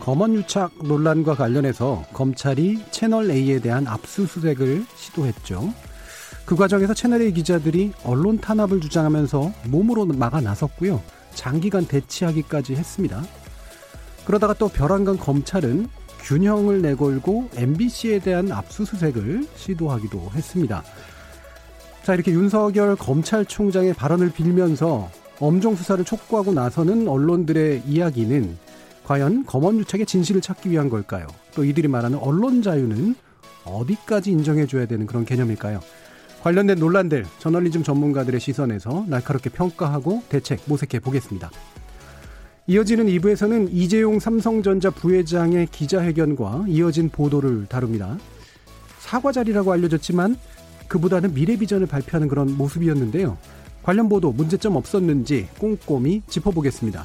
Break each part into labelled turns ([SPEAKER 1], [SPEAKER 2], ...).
[SPEAKER 1] 검언 유착 논란과 관련해서 검찰이 채널A에 대한 압수수색을 시도했죠. 그 과정에서 채널A 기자들이 언론 탄압을 주장하면서 몸으로 막아 나섰고요. 장기간 대치하기까지 했습니다. 그러다가 또 벼랑간 검찰은 균형을 내걸고 MBC에 대한 압수수색을 시도하기도 했습니다. 자, 이렇게 윤석열 검찰총장의 발언을 빌면서 엄정 수사를 촉구하고 나서는 언론들의 이야기는 과연 검언유착의 진실을 찾기 위한 걸까요? 또 이들이 말하는 언론 자유는 어디까지 인정해줘야 되는 그런 개념일까요? 관련된 논란들 저널리즘 전문가들의 시선에서 날카롭게 평가하고 대책 모색해 보겠습니다. 이어지는 2부에서는 이재용 삼성전자 부회장의 기자회견과 이어진 보도를 다룹니다. 사과 자리라고 알려졌지만 그보다는 미래 비전을 발표하는 그런 모습이었는데요. 관련 보도 문제점 없었는지 꼼꼼히 짚어보겠습니다.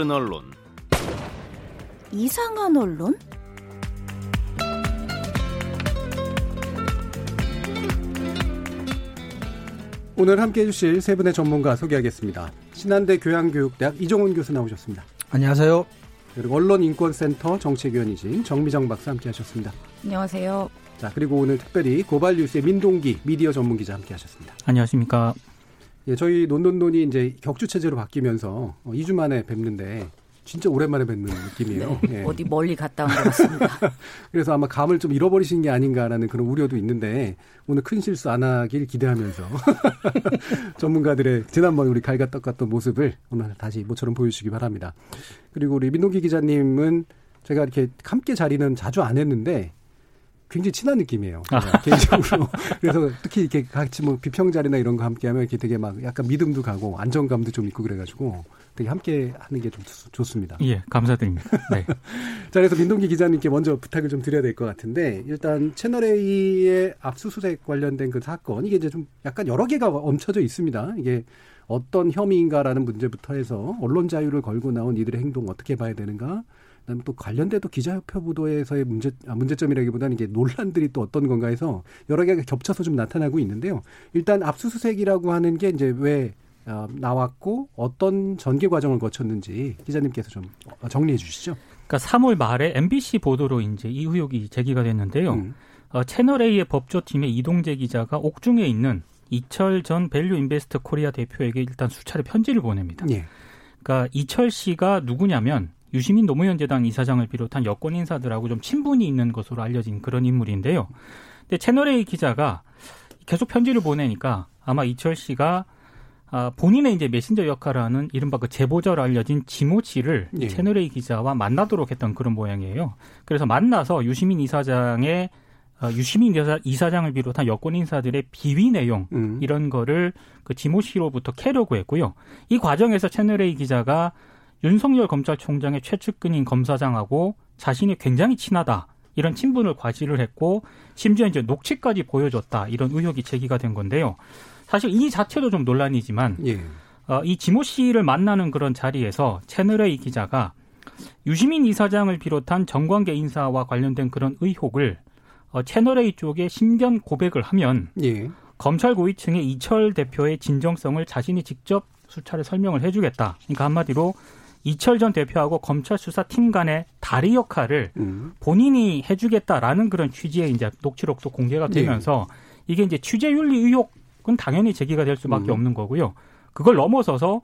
[SPEAKER 2] 나쁜 언론,
[SPEAKER 3] 이상한 언론?
[SPEAKER 1] 오늘 함께 해주실 세 분의 전문가 소개하겠습니다. 신한대 교양교육대학 이종훈 교수 나오셨습니다.
[SPEAKER 4] 안녕하세요.
[SPEAKER 1] 그리고 언론인권센터 정책위원이신 정미정 박사 함께 하셨습니다.
[SPEAKER 3] 안녕하세요.
[SPEAKER 1] 자, 그리고 오늘 특별히 고발 뉴스의 민동기 미디어 전문기자 함께 하셨습니다.
[SPEAKER 4] 안녕하십니까.
[SPEAKER 1] 예, 저희 논논논이 이제 격주 체제로 바뀌면서 2주 만에 뵙는데 진짜 오랜만에 뵙는 느낌이에요.
[SPEAKER 3] 네, 예. 어디 멀리 갔다 온 것 같습니다.
[SPEAKER 1] 그래서 아마 감을 좀 잃어버리신 게 아닌가라는 그런 우려도 있는데 오늘 큰 실수 안 하길 기대하면서 전문가들의 지난번에 우리 갈가 닦았던 모습을 오늘 다시 모처럼 보여주시기 바랍니다. 그리고 우리 민동기 기자님은 제가 이렇게 함께 자리는 자주 안 했는데 굉장히 친한 느낌이에요. 아. 개인적으로. 그래서 특히 이렇게 같이 뭐 비평 자리나 이런 거 함께 하면 이렇게 되게 막 약간 믿음도 가고 안정감도 좀 있고 그래가지고 되게 함께 하는 게 좀 좋습니다.
[SPEAKER 4] 예, 감사드립니다. 네.
[SPEAKER 1] 자, 그래서 민동기 기자님께 먼저 부탁을 좀 드려야 될 것 같은데 일단 채널A의 압수수색 관련된 그 사건 이게 이제 좀 약간 여러 개가 얹혀져 있습니다. 이게 어떤 혐의인가라는 문제부터 해서 언론 자유를 걸고 나온 이들의 행동 어떻게 봐야 되는가 그다음에 또 관련된 또 기자협회 보도에서의 문제 아, 문제점이라기보다는 이게 논란들이 또 어떤 건가 해서 여러 개가 겹쳐서 좀 나타나고 있는데요. 일단 압수수색이라고 하는 게 이제 왜 어, 나왔고 어떤 전개 과정을 거쳤는지 기자님께서 좀 정리해 주시죠.
[SPEAKER 4] 그러니까 3월 말에 MBC 보도로 이제 이 의혹이 제기가 됐는데요. 음. 어, 채널 A의 법조팀의 이동재 기자가 옥중에 있는 이철 전 밸류 인베스트 코리아 대표에게 일단 수차례 편지를 보냅니다. 예. 그러니까 이철 씨가 누구냐면 유시민 노무현 재단 이사장을 비롯한 여권 인사들하고 좀 친분이 있는 것으로 알려진 그런 인물인데요. 근데 채널A 기자가 계속 편지를 보내니까 아마 이철 씨가 아, 본인의 이제 메신저 역할을 하는 이른바 그 제보자로 알려진 지모 씨를 예. 채널A 기자와 만나도록 했던 그런 모양이에요. 그래서 만나서 유시민 이사장의 어, 유시민 이사 장을 비롯한 여권 인사들의 비위 내용 음. 이런 거를 그 지모 씨로부터 캐려고 했고요. 이 과정에서 채널A 기자가 윤석열 검찰총장의 최측근인 검사장하고 자신이 굉장히 친하다. 이런 친분을 과시를 했고 심지어 이제 녹취까지 보여줬다. 이런 의혹이 제기가 된 건데요. 사실 이 자체도 좀 논란이지만 예. 어, 이 지모 씨를 만나는 그런 자리에서 채널A 기자가 유시민 이사장을 비롯한 정관계 인사와 관련된 그런 의혹을 어, 채널A 쪽에 신변 고백을 하면
[SPEAKER 1] 예.
[SPEAKER 4] 검찰 고위층의 이철 대표의 진정성을 자신이 직접 수차례 설명을 해주겠다. 그러니까 한마디로 이철 전 대표하고 검찰 수사팀 간의 다리 역할을
[SPEAKER 1] 음.
[SPEAKER 4] 본인이 해주겠다라는 그런 취지의 이제 녹취록도 공개가
[SPEAKER 1] 네.
[SPEAKER 4] 되면서 이게 이제 취재윤리 의혹은 당연히 제기가 될 수밖에
[SPEAKER 1] 음.
[SPEAKER 4] 없는 거고요. 그걸 넘어서서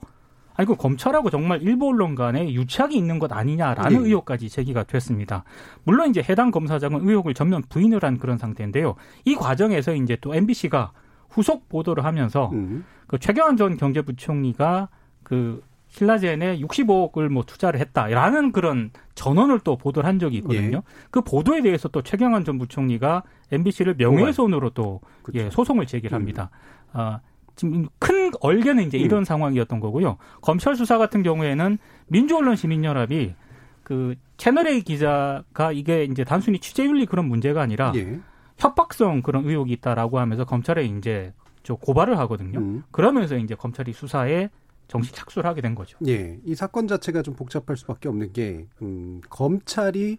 [SPEAKER 4] 아니 그 검찰하고 정말 일부 언론 간에 유착이 있는 것 아니냐라는
[SPEAKER 1] 네.
[SPEAKER 4] 의혹까지 제기가 됐습니다. 물론 이제 해당 검사장은 의혹을 전면 부인을 한 그런 상태인데요. 이 과정에서 이제 또 MBC가 후속 보도를 하면서
[SPEAKER 1] 음.
[SPEAKER 4] 그 최경환 전 경제부총리가 그 신라젠에 65억을 뭐 투자를 했다라는 그런 전원을 또 보도를 한 적이 있거든요.
[SPEAKER 1] 예.
[SPEAKER 4] 그 보도에 대해서 또 최경환 전 부총리가 MBC를 명예훼손으로 또
[SPEAKER 1] 그쵸.
[SPEAKER 4] 예, 소송을 제기를 합니다. 아, 지금 큰 얼개는 이제
[SPEAKER 1] 음.
[SPEAKER 4] 이런 상황이었던 거고요. 검찰 수사 같은 경우에는 민주언론 시민연합이 그 채널A 기자가 이게 이제 단순히 취재윤리 그런 문제가 아니라
[SPEAKER 1] 예.
[SPEAKER 4] 협박성 그런 의혹이 있다라고 하면서 검찰에 이제 저 고발을 하거든요.
[SPEAKER 1] 음.
[SPEAKER 4] 그러면서 이제 검찰이 수사에 정식 착수를 하게 된 거죠.
[SPEAKER 1] 예, 이 사건 자체가 좀 복잡할 수밖에 없는 게 음, 검찰이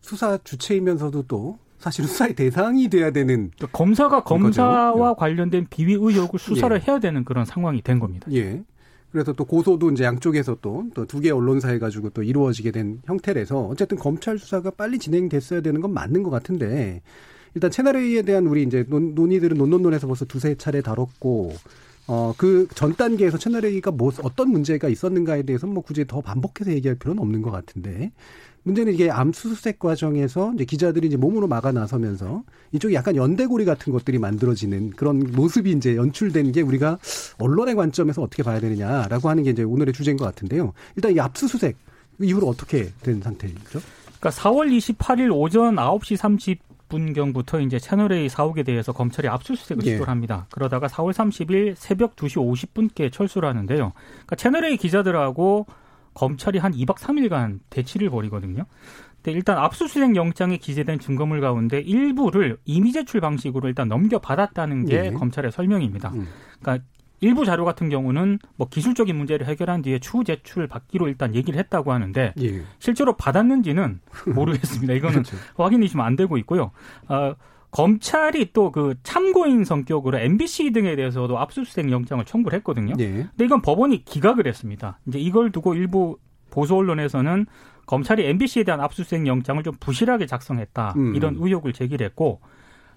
[SPEAKER 1] 수사 주체이면서도 또 사실 수사의 대상이 돼야 되는
[SPEAKER 4] 그러니까 검사가 검사와
[SPEAKER 1] 거죠. 예.
[SPEAKER 4] 관련된 비위 의혹을 수사를 해야 되는 그런 상황이 된 겁니다.
[SPEAKER 1] 예. 그래서 또 고소도 이제 양쪽에서 또 또 두 개 언론사 해가지고 또 이루어지게 된 형태라서 어쨌든 검찰 수사가 빨리 진행됐어야 되는 건 맞는 것 같은데 일단 채널 A에 대한 우리 이제 논, 논의들은 논논논에서 벌써 두세 차례 다뤘고 어 그 전 단계에서 채널 A가 뭐 어떤 문제가 있었는가에 대해서는 뭐 굳이 더 반복해서 얘기할 필요는 없는 것 같은데 문제는 이게 암수수색 과정에서 이제 기자들이 이제 몸으로 막아 나서면서 이쪽에 약간 연대고리 같은 것들이 만들어지는 그런 모습이 이제 연출된 게 우리가 언론의 관점에서 어떻게 봐야 되느냐라고 하는 게 이제 오늘의 주제인 것 같은데요. 일단 이 압수수색 이후로 어떻게 된 상태죠?
[SPEAKER 4] 그러니까 4월 28일 오전 9시 30분경부터 이제 채널A 사옥에 대해서 검찰이 압수수색을
[SPEAKER 1] 예.
[SPEAKER 4] 시도를 합니다. 그러다가 4월 30일 새벽 2시 50분께 철수를 하는데요. 그러니까 채널A 기자들하고 검찰이 한 2박 3일간 대치를 벌이거든요. 근데 일단 압수수색 영장에 기재된 증거물 가운데 일부를 이미 제출 방식으로 일단 넘겨받았다는 게
[SPEAKER 1] 예.
[SPEAKER 4] 검찰의 설명입니다.
[SPEAKER 1] 음.
[SPEAKER 4] 그러니까 일부 자료 같은 경우는 뭐 기술적인 문제를 해결한 뒤에 추후 제출 받기로 일단 얘기를 했다고 하는데
[SPEAKER 1] 예.
[SPEAKER 4] 실제로 받았는지는 모르겠습니다. 이거는
[SPEAKER 1] 그렇죠.
[SPEAKER 4] 확인이 지금 안 되고 있고요. 어, 검찰이 또 그 참고인 성격으로 MBC 등에 대해서도 압수수색 영장을 청구를 했거든요.
[SPEAKER 1] 예.
[SPEAKER 4] 근데 이건 법원이 기각을 했습니다. 이제 이걸 두고 일부 보수 언론에서는 검찰이 MBC에 대한 압수수색 영장을 좀 부실하게 작성했다
[SPEAKER 1] 음.
[SPEAKER 4] 이런 의혹을 제기를 했고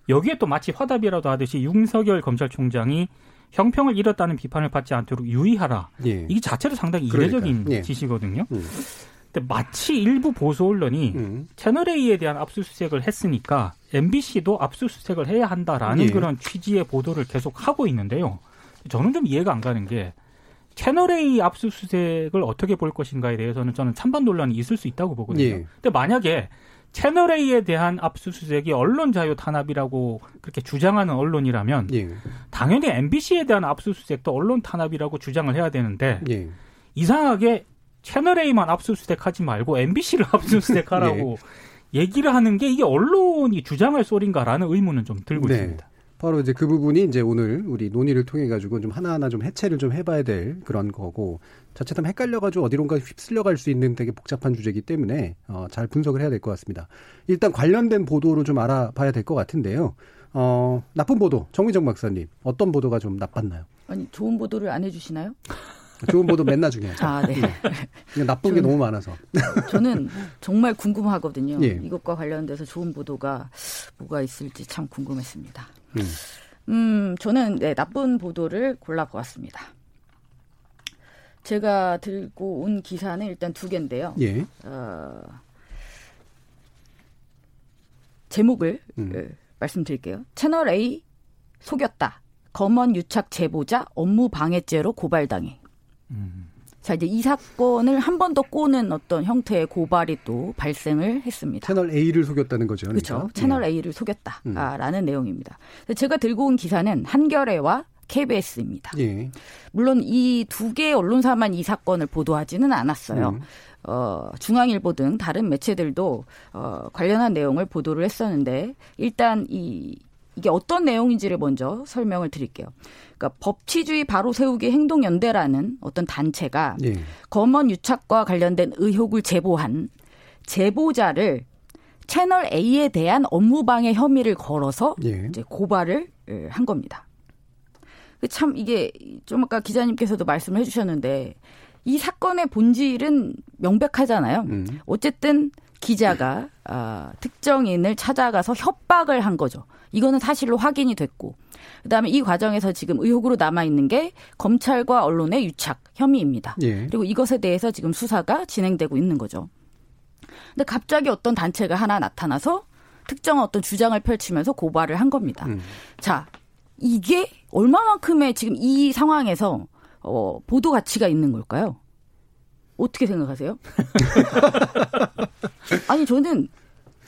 [SPEAKER 4] 여기에 또 마치 화답이라도 하듯이 윤석열 검찰총장이 형평을 잃었다는 비판을 받지 않도록 유의하라.
[SPEAKER 1] 예.
[SPEAKER 4] 이 자체도 상당히. 이례적인
[SPEAKER 1] 예.
[SPEAKER 4] 지시거든요.
[SPEAKER 1] 음.
[SPEAKER 4] 근데 마치 일부 보수 언론이
[SPEAKER 1] 음.
[SPEAKER 4] 채널A에 대한 압수수색을 했으니까 MBC도 압수수색을 해야 한다라는
[SPEAKER 1] 예.
[SPEAKER 4] 그런 취지의 보도를 계속 하고 있는데요. 저는 좀 이해가 안 가는 게 채널A 압수수색을 어떻게 볼 것인가에 대해서는 저는 찬반 논란이 있을 수 있다고 보거든요.
[SPEAKER 1] 예.
[SPEAKER 4] 근데 만약에 채널A에 대한 압수수색이 언론 자유 탄압이라고 그렇게 주장하는 언론이라면
[SPEAKER 1] 예.
[SPEAKER 4] 당연히 MBC에 대한 압수수색도 언론 탄압이라고 주장을 해야 되는데
[SPEAKER 1] 예.
[SPEAKER 4] 이상하게 채널A만 압수수색하지 말고 MBC를 압수수색하라고 얘기를 하는 게 이게 언론이 주장할 소린가라는 의문은 좀 들고
[SPEAKER 1] 네.
[SPEAKER 4] 있습니다.
[SPEAKER 1] 바로 이제 그 부분이 이제 오늘 우리 논의를 통해 가지고 좀 하나하나 좀 해체를 좀 해봐야 될 그런 거고 자칫하면 헷갈려가지고 어디론가 휩쓸려갈 수 있는 되게 복잡한 주제이기 때문에 어, 잘 분석을 해야 될 것 같습니다. 일단 관련된 보도로 좀 알아봐야 될 것 같은데요. 어, 나쁜 보도 정미정 박사님 어떤 보도가 좀 나빴나요?
[SPEAKER 3] 아니 좋은 보도를 안 해주시나요?
[SPEAKER 1] 좋은 보도 맨날 중요하죠.
[SPEAKER 3] 아, 네.
[SPEAKER 1] 그냥 나쁜 게
[SPEAKER 3] 저는-
[SPEAKER 1] 너무 많아서.
[SPEAKER 3] 저는 정말 궁금하거든요.
[SPEAKER 1] 예.
[SPEAKER 3] 이것과 관련돼서 좋은 보도가 뭐가 있을지 참 궁금했습니다.
[SPEAKER 1] 음.
[SPEAKER 3] 음, 저는 네, 나쁜 보도를 골라보았습니다. 제가 들고 온 기사는 일단 두 개인데요.
[SPEAKER 1] 예.
[SPEAKER 3] 어, 제목을
[SPEAKER 1] 음.
[SPEAKER 3] 어, 말씀드릴게요. 채널 A 속였다. 검언 유착 제보자 업무 방해죄로 고발당해. 자 이제 이 사건을 한 번 더 꼬는 어떤 형태의 고발이 또 발생을 했습니다.
[SPEAKER 1] 채널 A를 속였다는 거죠. 그러니까.
[SPEAKER 3] 그렇죠. 채널
[SPEAKER 1] 예.
[SPEAKER 3] A를 속였다라는 내용입니다. 제가 들고 온 기사는 한겨레와 KBS입니다.
[SPEAKER 1] 예.
[SPEAKER 3] 물론 이 두 개의 언론사만 이 사건을 보도하지는 않았어요.
[SPEAKER 1] 음.
[SPEAKER 3] 어, 중앙일보 등 다른 매체들도 어, 관련한 내용을 보도를 했었는데 일단 이, 이게 어떤 내용인지를 먼저 설명을 드릴게요. 그러니까 법치주의 바로 세우기 행동연대라는 어떤 단체가 예. 검언 유착과 관련된 의혹을 제보한 제보자를 채널 A에 대한 업무방해 혐의를 걸어서 예. 이제 고발을 한 겁니다. 그참 이게 좀 아까 기자님께서도 말씀을 해주셨는데 이 사건의 본질은 명백하잖아요. 음. 어쨌든 기자가 아, 특정인을 찾아가서 협박을 한 거죠. 이거는 사실로 확인이 됐고 그다음에 이 과정에서 지금 의혹으로 남아 있는 게 검찰과 언론의 유착 혐의입니다. 예. 그리고 이것에 대해서 지금 수사가 진행되고 있는 거죠. 근데 갑자기 어떤 단체가 하나 나타나서 특정 어떤 주장을 펼치면서 고발을 한 겁니다. 음. 자, 이게 얼마만큼의 지금 이 상황에서 어, 보도 가치가 있는 걸까요? 어떻게 생각하세요? 아니 저는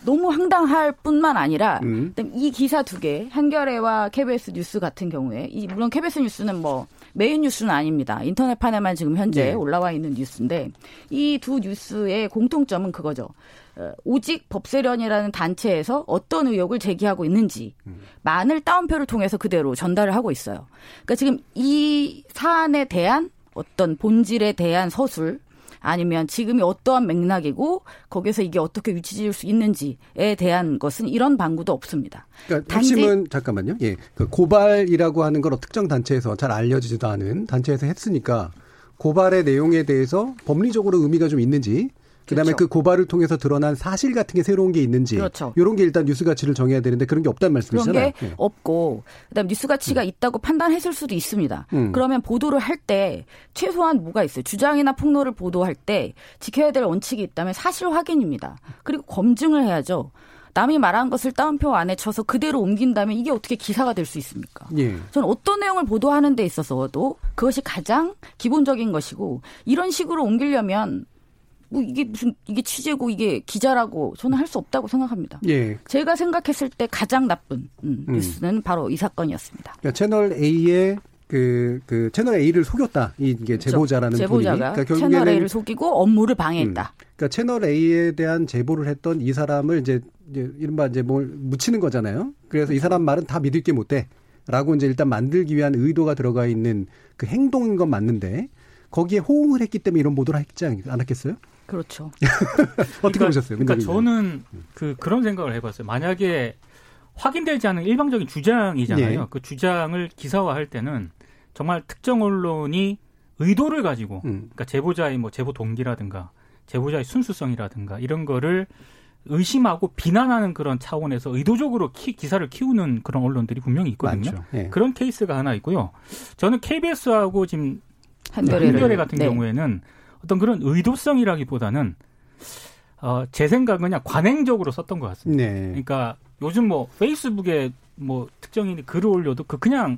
[SPEAKER 3] 너무 황당할 뿐만 아니라 음. 이 기사 두 개, 한겨레와 KBS 뉴스 같은 경우에 이 물론 KBS 뉴스는 뭐 메인 뉴스는 아닙니다. 인터넷판에만 지금 현재 네. 올라와 있는 뉴스인데 이 두 뉴스의 공통점은 그거죠. 어, 오직 법세련이라는 단체에서 어떤 의혹을 제기하고 있는지 만을 따옴표를 통해서 그대로 전달을 하고 있어요. 그러니까 지금 이 사안에 대한 어떤 본질에 대한 서술 아니면 지금이 어떠한 맥락이고 거기서 이게 어떻게 위치 지을 수 있는지에 대한 것은 이런 방구도 없습니다.
[SPEAKER 1] 그러니까 핵심은 잠깐만요. 예. 그 고발이라고 하는 걸 특정 단체에서 잘 알려지지도 않은 단체에서 했으니까 고발의 내용에 대해서 법리적으로 의미가 좀 있는지 그다음에 그렇죠. 그 고발을 통해서 드러난 사실 같은 게 새로운 게 있는지 그렇죠. 이런 게 일단 뉴스 가치를 정해야 되는데 그런 게 없다는 말씀이잖아요.
[SPEAKER 3] 그런 게 네. 없고 그다음 에 뉴스 가치가 음. 있다고 판단했을 수도 있습니다. 음. 그러면 보도를 할 때 최소한 뭐가 있어요? 주장이나 폭로를 보도할 때 지켜야 될 원칙이 있다면 사실 확인입니다. 그리고 검증을 해야죠. 남이 말한 것을 따옴표 안에 쳐서 그대로 옮긴다면 이게 어떻게 기사가 될 수 있습니까? 예. 저는 어떤 내용을 보도하는 데 있어서도 그것이 가장 기본적인 것이고 이런 식으로 옮기려면 뭐 이게 무슨 이게 취재고 이게 기자라고 저는 할 수 없다고 생각합니다. 예. 제가 생각했을 때 가장 나쁜 음, 음. 뉴스는 바로 이 사건이었습니다.
[SPEAKER 1] 그러니까 채널 A의 그, 그, 채널 A를 속였다. 이게 그렇죠. 제보자라는
[SPEAKER 3] 제보자가 그러니까 채널 A를 속이고 업무를 방해했다.
[SPEAKER 1] 음. 그러니까 채널 A에 대한 제보를 했던 이 사람을 이제, 이제 이른바 이제 뭘 묻히는 거잖아요. 그래서 이 사람 말은 다 믿을 게 못 돼. 라고 이제 일단 만들기 위한 의도가 들어가 있는 그 행동인 건 맞는데 거기에 호응을 했기 때문에 이런 보도를 했지 않았겠어요?
[SPEAKER 3] 그렇죠.
[SPEAKER 1] 어떻게 그러니까, 보셨어요?
[SPEAKER 4] 그러니까 저는 그 그런 생각을 해봤어요. 만약에 확인되지 않은 일방적인 주장이잖아요. 네. 그 주장을 기사화할 때는 정말 특정 언론이 의도를 가지고, 음. 그러니까 제보자의 뭐 제보 동기라든가 제보자의 순수성이라든가 이런 거를 의심하고 비난하는 그런 차원에서 의도적으로 키, 기사를 키우는 그런 언론들이 분명히 있거든요. 네. 그런 케이스가 하나 있고요. 저는 KBS하고 지금 한겨레 같은 네. 경우에는 어떤 그런 의도성이라기보다는 어, 제 생각은 그냥 관행적으로 썼던 것 같습니다. 네. 그러니까 요즘 뭐 페이스북에 뭐 특정인이 글을 올려도 그 그냥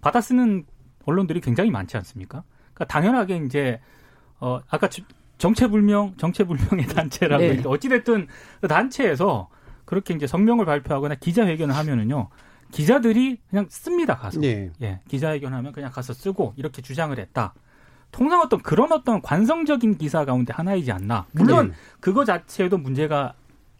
[SPEAKER 4] 받아 쓰는 언론들이 굉장히 많지 않습니까? 그러니까 당연하게 이제 어 아까 정체불명 정체불명의 단체라고 네. 어찌됐든 그 단체에서 그렇게 이제 성명을 발표하거나 기자회견을 하면은요 기자들이 그냥 씁니다 가서 네. 예 기자회견하면 그냥 가서 쓰고 이렇게 주장을 했다. 통상 어떤 그런 어떤 관성적인 기사 가운데 하나이지 않나. 물론 네. 그거 자체에도 문제가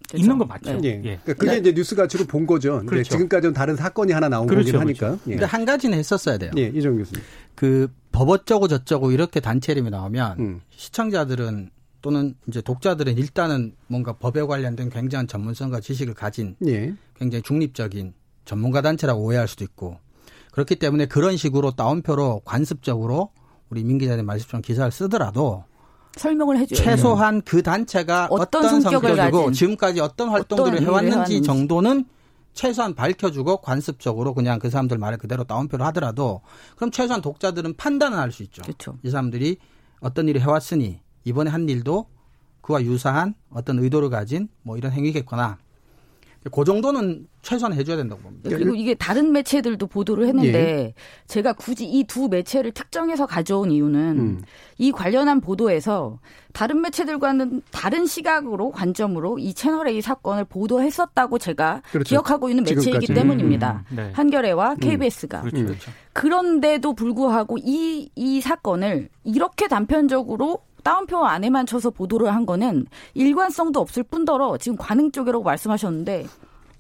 [SPEAKER 4] 그렇죠. 있는 건 맞죠.
[SPEAKER 1] 네. 예. 그러니까 그게 이제 뉴스 가치로 본 거죠. 그렇죠. 지금까지는 다른 사건이 하나 나온 그렇죠. 거긴 하니까. 그렇죠.
[SPEAKER 5] 예. 근데 한 가지는 했었어야 돼요.
[SPEAKER 1] 예, 이정 교수님.
[SPEAKER 5] 그 법어쩌고 저쩌고 이렇게 단체 이름이 나오면 음. 시청자들은 또는 이제 독자들은 일단은 뭔가 법에 관련된 굉장한 전문성과 지식을 가진 예. 굉장히 중립적인 전문가 단체라고 오해할 수도 있고 그렇기 때문에 그런 식으로 따옴표로 관습적으로 우리 민 기자님 말씀처럼 기사를 쓰더라도
[SPEAKER 3] 설명을 해줘요.
[SPEAKER 5] 최소한 그 단체가 어떤, 어떤 성격이고 가진, 지금까지 어떤 활동들을 어떤 해왔는지 해왔는지. 정도는 최소한 밝혀주고 관습적으로 그냥 그 사람들 말을 그대로 다운표를 하더라도 그럼 최소한 독자들은 판단을 할 수 있죠. 그렇죠. 이 사람들이 어떤 일을 해왔으니 이번에 한 일도 그와 유사한 어떤 의도를 가진 뭐 이런 행위겠거나 그 정도는 최소한 해줘야 된다고 봅니다.
[SPEAKER 3] 그리고 이게 다른 매체들도 보도를 했는데 예. 제가 굳이 이 두 매체를 특정해서 가져온 이유는 음. 이 관련한 보도에서 다른 매체들과는 다른 시각으로 관점으로 이 채널 A 사건을 보도했었다고 제가 그렇죠. 기억하고 있는 매체이기 지금까지. 때문입니다. 음. 네. 한겨레와 KBS가. 음. 그렇죠, 그렇죠. 그런데도 불구하고 이, 이 사건을 이렇게 단편적으로 따옴표 안에만 쳐서 보도를 한 거는 일관성도 없을 뿐더러 지금 관행 쪽이라고 말씀하셨는데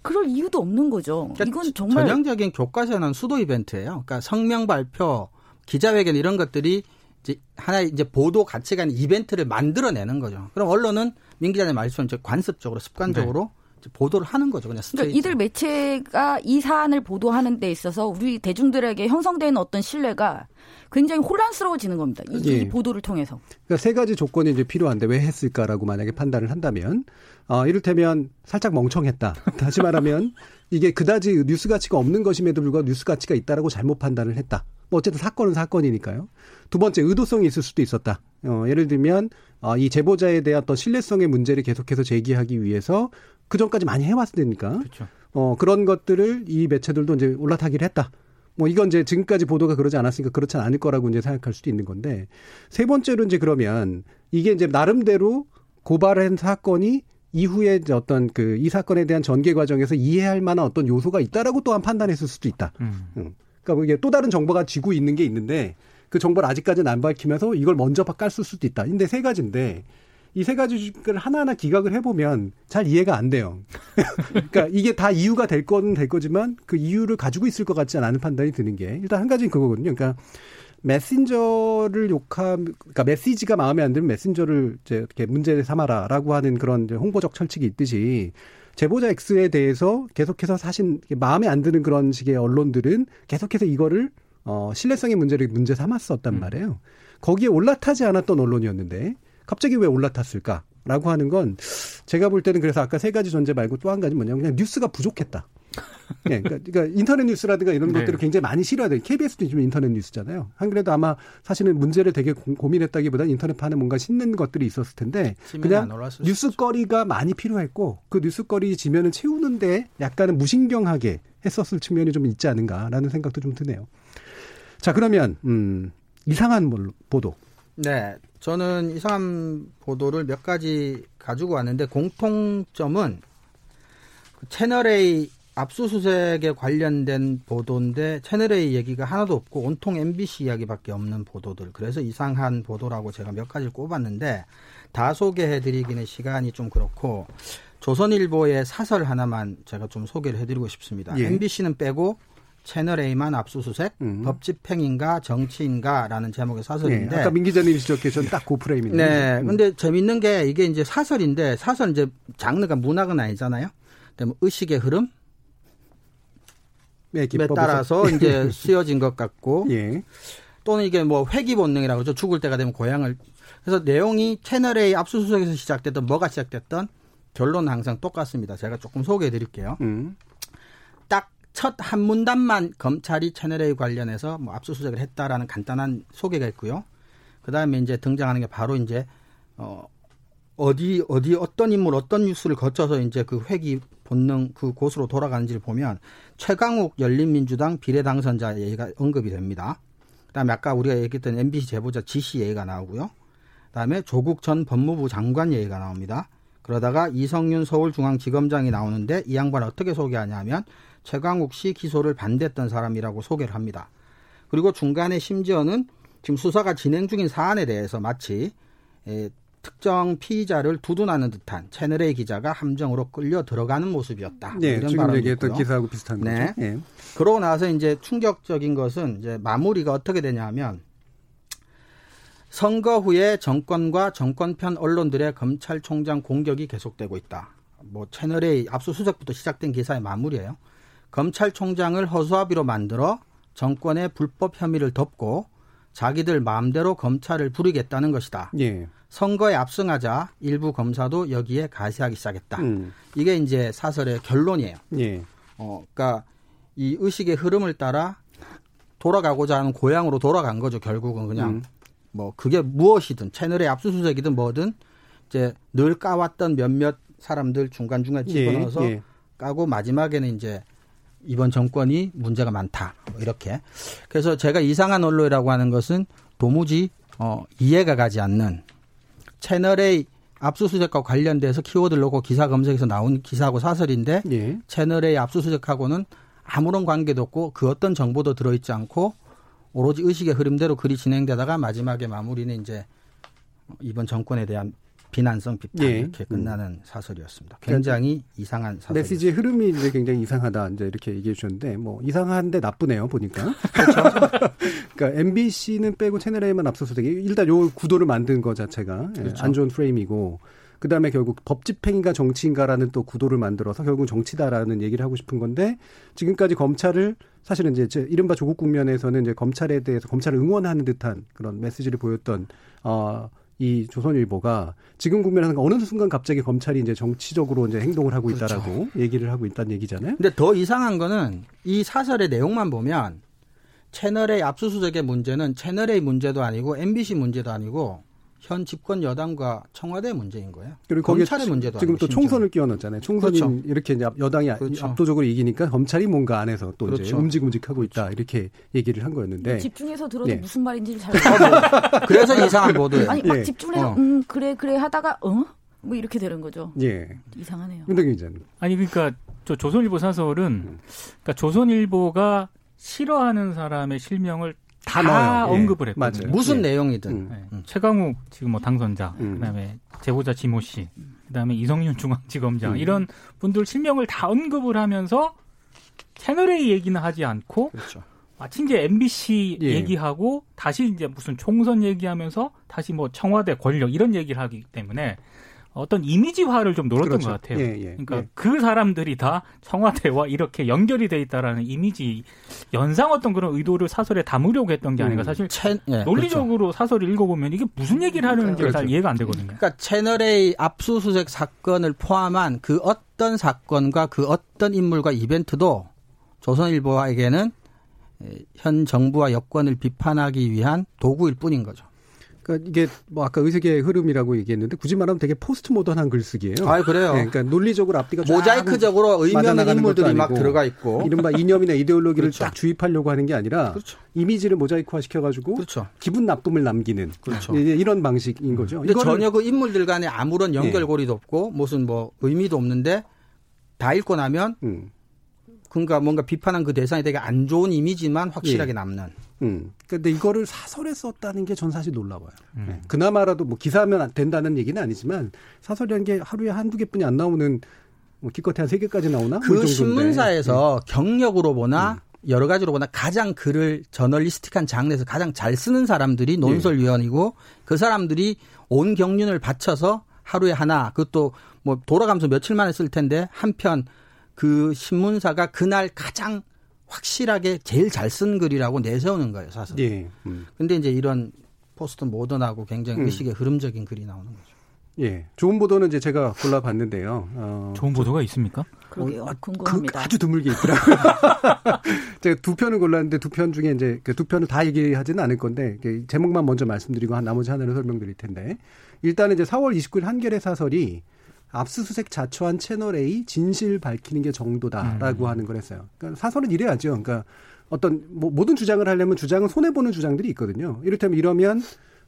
[SPEAKER 3] 그럴 이유도 없는 거죠. 그러니까 이건 정말
[SPEAKER 5] 전형적인 교과서는 수도 이벤트예요. 그러니까 성명 발표, 기자회견 이런 것들이 이제 하나의 이제 보도 있는 이벤트를 만들어내는 거죠. 그럼 언론은 민 기자님 말씀처럼 관습적으로 습관적으로 네. 보도를 하는 거죠. 그냥
[SPEAKER 3] 그러니까 이들 매체가 이 사안을 보도하는 데 있어서 우리 대중들에게 형성되는 어떤 신뢰가 굉장히 혼란스러워지는 겁니다. 이, 예. 이 보도를 통해서.
[SPEAKER 1] 그러니까 세 가지 조건이 이제 필요한데 왜 했을까라고 만약에 판단을 한다면 어, 이를테면 살짝 멍청했다. 다시 말하면 이게 그다지 뉴스 가치가 없는 것임에도 불구하고 뉴스 가치가 있다라고 잘못 판단을 했다. 뭐 어쨌든 사건은 사건이니까요. 두 번째 의도성이 있을 수도 있었다. 어, 예를 들면 어, 이 제보자에 대한 어떤 신뢰성의 문제를 계속해서 제기하기 위해서 그 전까지 많이 해왔으니까. 그렇죠. 어, 그런 것들을 이 매체들도 이제 올라타기를 했다. 뭐 이건 이제 지금까지 보도가 그러지 않았으니까 그렇지 않을 거라고 이제 생각할 수도 있는 건데 세 번째로 이제 그러면 이게 이제 나름대로 고발한 사건이 이후에 어떤 그 이 사건에 대한 전개 과정에서 이해할 만한 어떤 요소가 있다라고 또한 판단했을 수도 있다. 음. 음. 그러니까 이게 또 다른 정보가 쥐고 있는 게 있는데 그 정보를 아직까지는 안 밝히면서 이걸 먼저 깔쓸 수도 있다. 근데 세 가지인데 이 세 가지를 하나하나 기각을 해보면 잘 이해가 안 돼요. 그러니까 이게 다 이유가 될 거는 될 거지만 그 이유를 가지고 있을 것 같지 않은 판단이 드는 게 일단 한 가지는 그거거든요. 그러니까 메신저를 욕함, 그러니까 메시지가 마음에 안 들면 메신저를 이제 이렇게 문제 삼아라라고 하는 그런 홍보적 철칙이 있듯이 제보자 X에 대해서 계속해서 사실 마음에 안 드는 그런 식의 언론들은 계속해서 이거를 어, 신뢰성의 문제를 문제 삼았었단 음. 말이에요. 거기에 올라타지 않았던 언론이었는데 갑자기 왜 올라탔을까? 라고 하는 건 제가 볼 때는 그래서 아까 세 가지 존재 말고 또 한 가지 뭐냐면 그냥 뉴스가 부족했다. 예, 그러니까, 그러니까, 인터넷 뉴스라든가 이런 네. 것들을 굉장히 많이 싫어야 돼요. KBS도 지금 인터넷 뉴스잖아요. 한 그래도 아마 사실은 문제를 되게 고, 민했다기보다는 인터넷판에 뭔가 싣는 것들이 있었을 텐데 그냥 뉴스거리가 많이 필요했고 그 뉴스거리 지면을 채우는데 약간은 무신경하게 했었을 측면이 좀 있지 않은가라는 생각도 좀 드네요. 자 그러면 음, 이상한 보도.
[SPEAKER 5] 네, 저는 이상한 보도를 몇 가지 가지고 왔는데 공통점은 그 채널A 압수수색에 관련된 보도인데 채널A 얘기가 하나도 없고 온통 MBC 이야기밖에 없는 보도들. 그래서 이상한 보도라고 제가 몇 가지를 꼽았는데 다 소개해드리기는 시간이 좀 그렇고 조선일보의 사설 하나만 제가 좀 소개를 해드리고 싶습니다. 예. MBC는 빼고 채널 A만 압수수색, 음. 법 집행인가 정치인가라는 제목의 사설인데.
[SPEAKER 1] 네, 아까 민 기자님이 지적해준 딱그 프레임이네요.
[SPEAKER 5] 네. 음. 근데 재밌는 게 이게 이제 사설인데 사설 이제 장르가 문학은 아니잖아요. 근데 뭐 의식의 흐름 네, 에 따라서 이제 쓰여진 것 같고 예. 또는 이게 뭐 회귀 본능이라고 그러죠. 죽을 때가 되면 고향을 그래서 내용이 채널 A 압수수색에서 시작됐던 뭐가 시작됐던 결론은 항상 똑같습니다. 제가 조금 소개해 드릴게요. 음. 첫 한 문단만 검찰이 채널A 관련해서 뭐 압수수색을 했다라는 간단한 소개가 있고요. 그 다음에 이제 등장하는 게 바로 이제 어 어디 어디 어떤 인물 어떤 뉴스를 거쳐서 이제 그 회기 본능 그 곳으로 돌아가는지를 보면 최강욱 열린민주당 비례 당선자 얘기가 언급이 됩니다. 그다음에 아까 우리가 얘기했던 MBC 제보자 지씨 얘기가 나오고요. 그다음에 조국 전 법무부 장관 얘기가 나옵니다. 그러다가 이성윤 서울중앙지검장이 나오는데 이 양반 어떻게 소개하냐면 최강욱 씨 기소를 반대했던 사람이라고 소개를 합니다. 그리고 중간에 심지어는 지금 수사가 진행 중인 사안에 대해서 마치 에, 특정 피의자를 두둔하는 듯한 채널의 기자가 함정으로 끌려 들어가는 모습이었다.
[SPEAKER 1] 네, 이런 지금 얘기했던 기사하고 비슷한 네. 거죠. 네.
[SPEAKER 5] 그러고 나서 이제 충격적인 것은 이제 마무리가 어떻게 되냐면 선거 후에 정권과 정권편 언론들의 검찰총장 공격이 계속되고 있다. 뭐 채널의 압수수색부터 시작된 기사의 마무리예요. 검찰총장을 허수아비로 만들어 정권의 불법 혐의를 덮고 자기들 마음대로 검찰을 부리겠다는 것이다. 예. 선거에 압승하자 일부 검사도 여기에 가세하기 시작했다. 음. 이게 이제 사설의 결론이에요. 예. 어, 그러니까 이 의식의 흐름을 따라 돌아가고자 하는 고향으로 돌아간 거죠. 결국은 그냥 음. 뭐 그게 무엇이든 채널의 압수수색이든 뭐든 이제 늘 까왔던 몇몇 사람들 중간 중간 예, 집어넣어서 예. 까고 마지막에는 이제 이번 정권이 문제가 많다. 뭐 이렇게. 그래서 제가 이상한 언론이라고 하는 것은 도무지 어, 이해가 가지 않는 채널의 압수수색과 관련돼서 키워드를 넣고 기사 검색에서 나온 기사하고 사설인데 예. 채널의 압수수색하고는 아무런 관계도 없고 그 어떤 정보도 들어있지 않고 오로지 의식의 흐름대로 글이 진행되다가 마지막에 마무리는 이제 이번 정권에 대한 비난성 비판 예. 이렇게 끝나는 음. 사설이었습니다. 굉장히 그러니까 이상한 사설.
[SPEAKER 1] 메시지의 흐름이 이제 굉장히 이상하다 이제 이렇게 얘기해 주셨는데 뭐 이상한데 나쁘네요 보니까. 그렇죠. 그러니까 MBC는 빼고 채널 A만 앞서서 되게 일단 요 구도를 만든 것 자체가 예, 그렇죠. 안 좋은 프레임이고 그다음에 결국 법 집행인가 정치인가라는 또 구도를 만들어서 결국 정치다라는 얘기를 하고 싶은 건데 지금까지 검찰을 사실은 이제 이른바 조국 국면에서는 이제 검찰에 대해서 검찰을 응원하는 듯한 그런 메시지를 보였던 어. 이 조선일보가 지금 국면에서 어느 순간 갑자기 검찰이 이제 정치적으로 이제 행동을 하고 그렇죠. 있다라고 얘기를 하고 있다는 얘기잖아요.
[SPEAKER 5] 근데 더 이상한 거는 이 사설의 내용만 보면 채널의 압수수색의 문제는 채널의 문제도 아니고 MBC 문제도 아니고 현 집권 여당과 청와대 문제인 거예요. 그리고 검찰의 문제도
[SPEAKER 1] 지금 또 총선을 끼워넣었잖아요. 총선이 그렇죠. 이렇게 이제 여당이 그렇죠. 압도적으로 이기니까 검찰이 뭔가 안에서 또 그렇죠. 이제 움직움직하고 있다 그렇죠. 이렇게 얘기를 한 거였는데
[SPEAKER 3] 집중해서 들어도 예. 무슨 말인지 잘 모르겠어요.
[SPEAKER 5] 그래서 이상한 보도예요.
[SPEAKER 3] 아니 막 예. 집중해서 어. 음 그래 그래 하다가 어? 뭐 이렇게 되는 거죠. 예. 이상하네요.
[SPEAKER 1] 윤덕기 기자님.
[SPEAKER 4] 아니 그러니까 저 조선일보 사설은 음. 그러니까 조선일보가 싫어하는 사람의 실명을 다, 다 언급을 예. 했거든요.
[SPEAKER 5] 무슨 예. 내용이든. 음.
[SPEAKER 4] 네. 최강욱 지금 뭐 당선자, 음. 그다음에 제보자 지모 씨, 그다음에 이성윤 중앙지검장 음. 이런 분들 실명을 다 언급을 하면서 채널 A 얘기는 하지 않고 그렇죠. 마치 이제 MBC 예. 얘기하고 다시 이제 무슨 총선 얘기하면서 다시 뭐 청와대 권력 이런 얘기를 하기 때문에 어떤 이미지화를 좀 노렸던 그렇죠. 것 같아요. 예, 예, 그러니까 예. 그 사람들이 다 청와대와 이렇게 연결이 돼 있다라는 이미지 연상 어떤 그런 의도를 사설에 담으려고 했던 게 아닌가. 음, 사실 채, 예, 논리적으로 그렇죠. 사설을 읽어보면 이게 무슨 얘기를 하는지 그렇죠. 잘 이해가 안 되거든요.
[SPEAKER 5] 그러니까 채널의 압수수색 사건을 포함한 그 어떤 사건과 그 어떤 인물과 이벤트도 조선일보에게는 현 정부와 여권을 비판하기 위한 도구일 뿐인 거죠.
[SPEAKER 1] 그러니까 이게 뭐 아까 의식의 흐름이라고 얘기했는데 굳이 말하면 되게 포스트 모던한 글쓰기예요.
[SPEAKER 5] 아 그래요. 네,
[SPEAKER 1] 그러니까 논리적으로 앞뒤가
[SPEAKER 5] 모자이크적으로 의미 없는 인물들이 막 들어가 있고
[SPEAKER 1] 이른바 이념이나 이데올로기를 그렇죠. 딱 주입하려고 하는 게 아니라 그렇죠. 이미지를 모자이크화 시켜가지고 그렇죠. 기분 나쁨을 남기는 그렇죠. 이런 방식인 거죠.
[SPEAKER 5] 근데 전혀 그 인물들 간에 아무런 연결고리도 네. 없고 무슨 뭐 의미도 없는데 다 읽고 나면 음. 그러니까 뭔가 비판한 그 대상이 되게 안 좋은 이미지만 확실하게 예. 남는.
[SPEAKER 1] 음. 근데 이거를 사설에 썼다는 게 전 사실 놀라워요. 음. 네. 그나마라도 뭐 기사하면 된다는 얘기는 아니지만 사설이라는 게 하루에 한두 개뿐이 안 나오는 뭐 기껏해 한 세 개까지 나오나?
[SPEAKER 5] 그뭐 신문사에서 음. 경력으로 보나 음. 여러 가지로 보나 가장 글을 저널리스틱한 장르에서 가장 잘 쓰는 사람들이 논설위원이고 그 사람들이 온 경륜을 바쳐서 하루에 하나 그것도 뭐 돌아가면서 며칠 만에 쓸 텐데 한편 그 신문사가 그날 가장 확실하게 제일 잘 쓴 글이라고 내세우는 거예요, 사실. 예. 음. 근데 이제 이런 포스트 모던하고 굉장히 음. 의식의 흐름적인 글이 나오는 거죠.
[SPEAKER 1] 예. 좋은 보도는 이제 제가 골라봤는데요. 어,
[SPEAKER 4] 좋은 보도가 있습니까?
[SPEAKER 3] 그러게요. 어, 궁금합니다.
[SPEAKER 1] 그 아주 드물게 있더라고요. 제가 두 편을 골랐는데 두 편 중에 이제 그 두 편을 다 얘기하지는 않을 건데 제목만 먼저 말씀드리고 나머지 하나를 설명드릴 텐데 일단은 이제 4월 29일 한겨레 사설이 압수수색 자초한 채널 A 진실 밝히는 게 정도다라고 음. 하는 걸 했어요. 그러니까 사설은 이래야죠. 그러니까 어떤 뭐 모든 주장을 하려면 주장은 손해 보는 주장들이 있거든요. 이를테면 이러면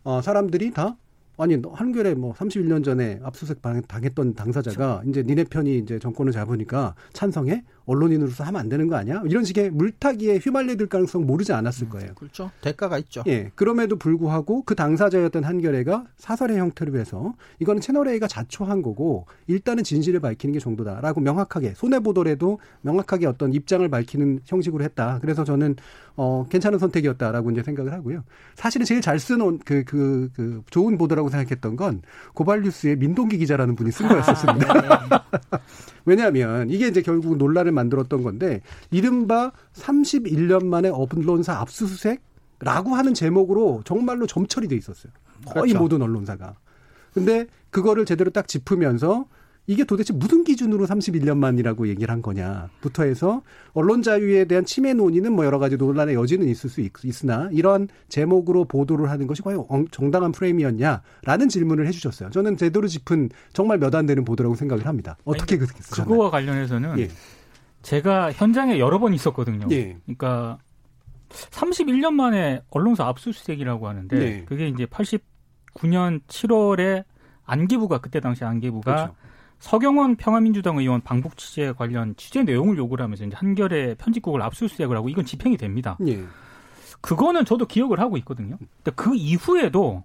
[SPEAKER 1] 어 사람들이 다 아니 한겨레 뭐 31년 전에 압수수색 당했던 당사자가 그렇죠. 이제 니네 편이 이제 정권을 잡으니까 찬성해 언론인으로서 하면 안 되는 거 아니야? 이런 식의 물타기에 휘말려들 가능성 모르지 않았을 음, 거예요.
[SPEAKER 5] 그렇죠. 대가가 있죠.
[SPEAKER 1] 예. 그럼에도 불구하고 그 당사자였던 한겨레가 사설의 형태로 해서 이거는 채널 A가 자초한 거고 일단은 진실을 밝히는 게 정도다라고 명확하게 손해 보더라도 명확하게 어떤 입장을 밝히는 형식으로 했다. 그래서 저는 어 괜찮은 선택이었다라고 이제 생각을 하고요. 사실은 제일 잘 쓰는 그그 그, 그 좋은 보도라고 생각했던 건 고발뉴스의 민동기 기자라는 분이 쓴 거였었습니다. 아, 네. 왜냐하면 이게 이제 결국 논란을 만들었던 건데 이른바 31년 만에 언론사 압수수색 라고 하는 제목으로 정말로 점철이 돼 있었어요. 거의 그렇죠. 모든 언론사가. 근데 그거를 제대로 딱 짚으면서 이게 도대체 무슨 기준으로 31년 만이라고 얘기를 한 거냐부터 해서 언론 자유에 대한 침해 논의는 뭐 여러 가지 논란의 여지는 있을 수 있, 으나 이런 제목으로 보도를 하는 것이 과연 정당한 프레임이었냐라는 질문을 해주셨어요. 저는 제대로 짚은 정말 몇 안 되는 보도라고 생각을 합니다. 어떻게 그렇게.
[SPEAKER 4] 그거와 관련해서는 예. 제가 현장에 여러 번 있었거든요. 예. 그러니까 31년 만에 언론사 압수수색이라고 하는데 네. 그게 이제 89년 7월에 안기부가 그때 당시 안기부가 그렇죠. 서경원 평화민주당 의원 방북 취재 관련 취재 내용을 요구를 하면서 이제 한결의 편집국을 압수수색을 하고 이건 집행이 됩니다. 예. 그거는 저도 기억을 하고 있거든요. 근데 그 이후에도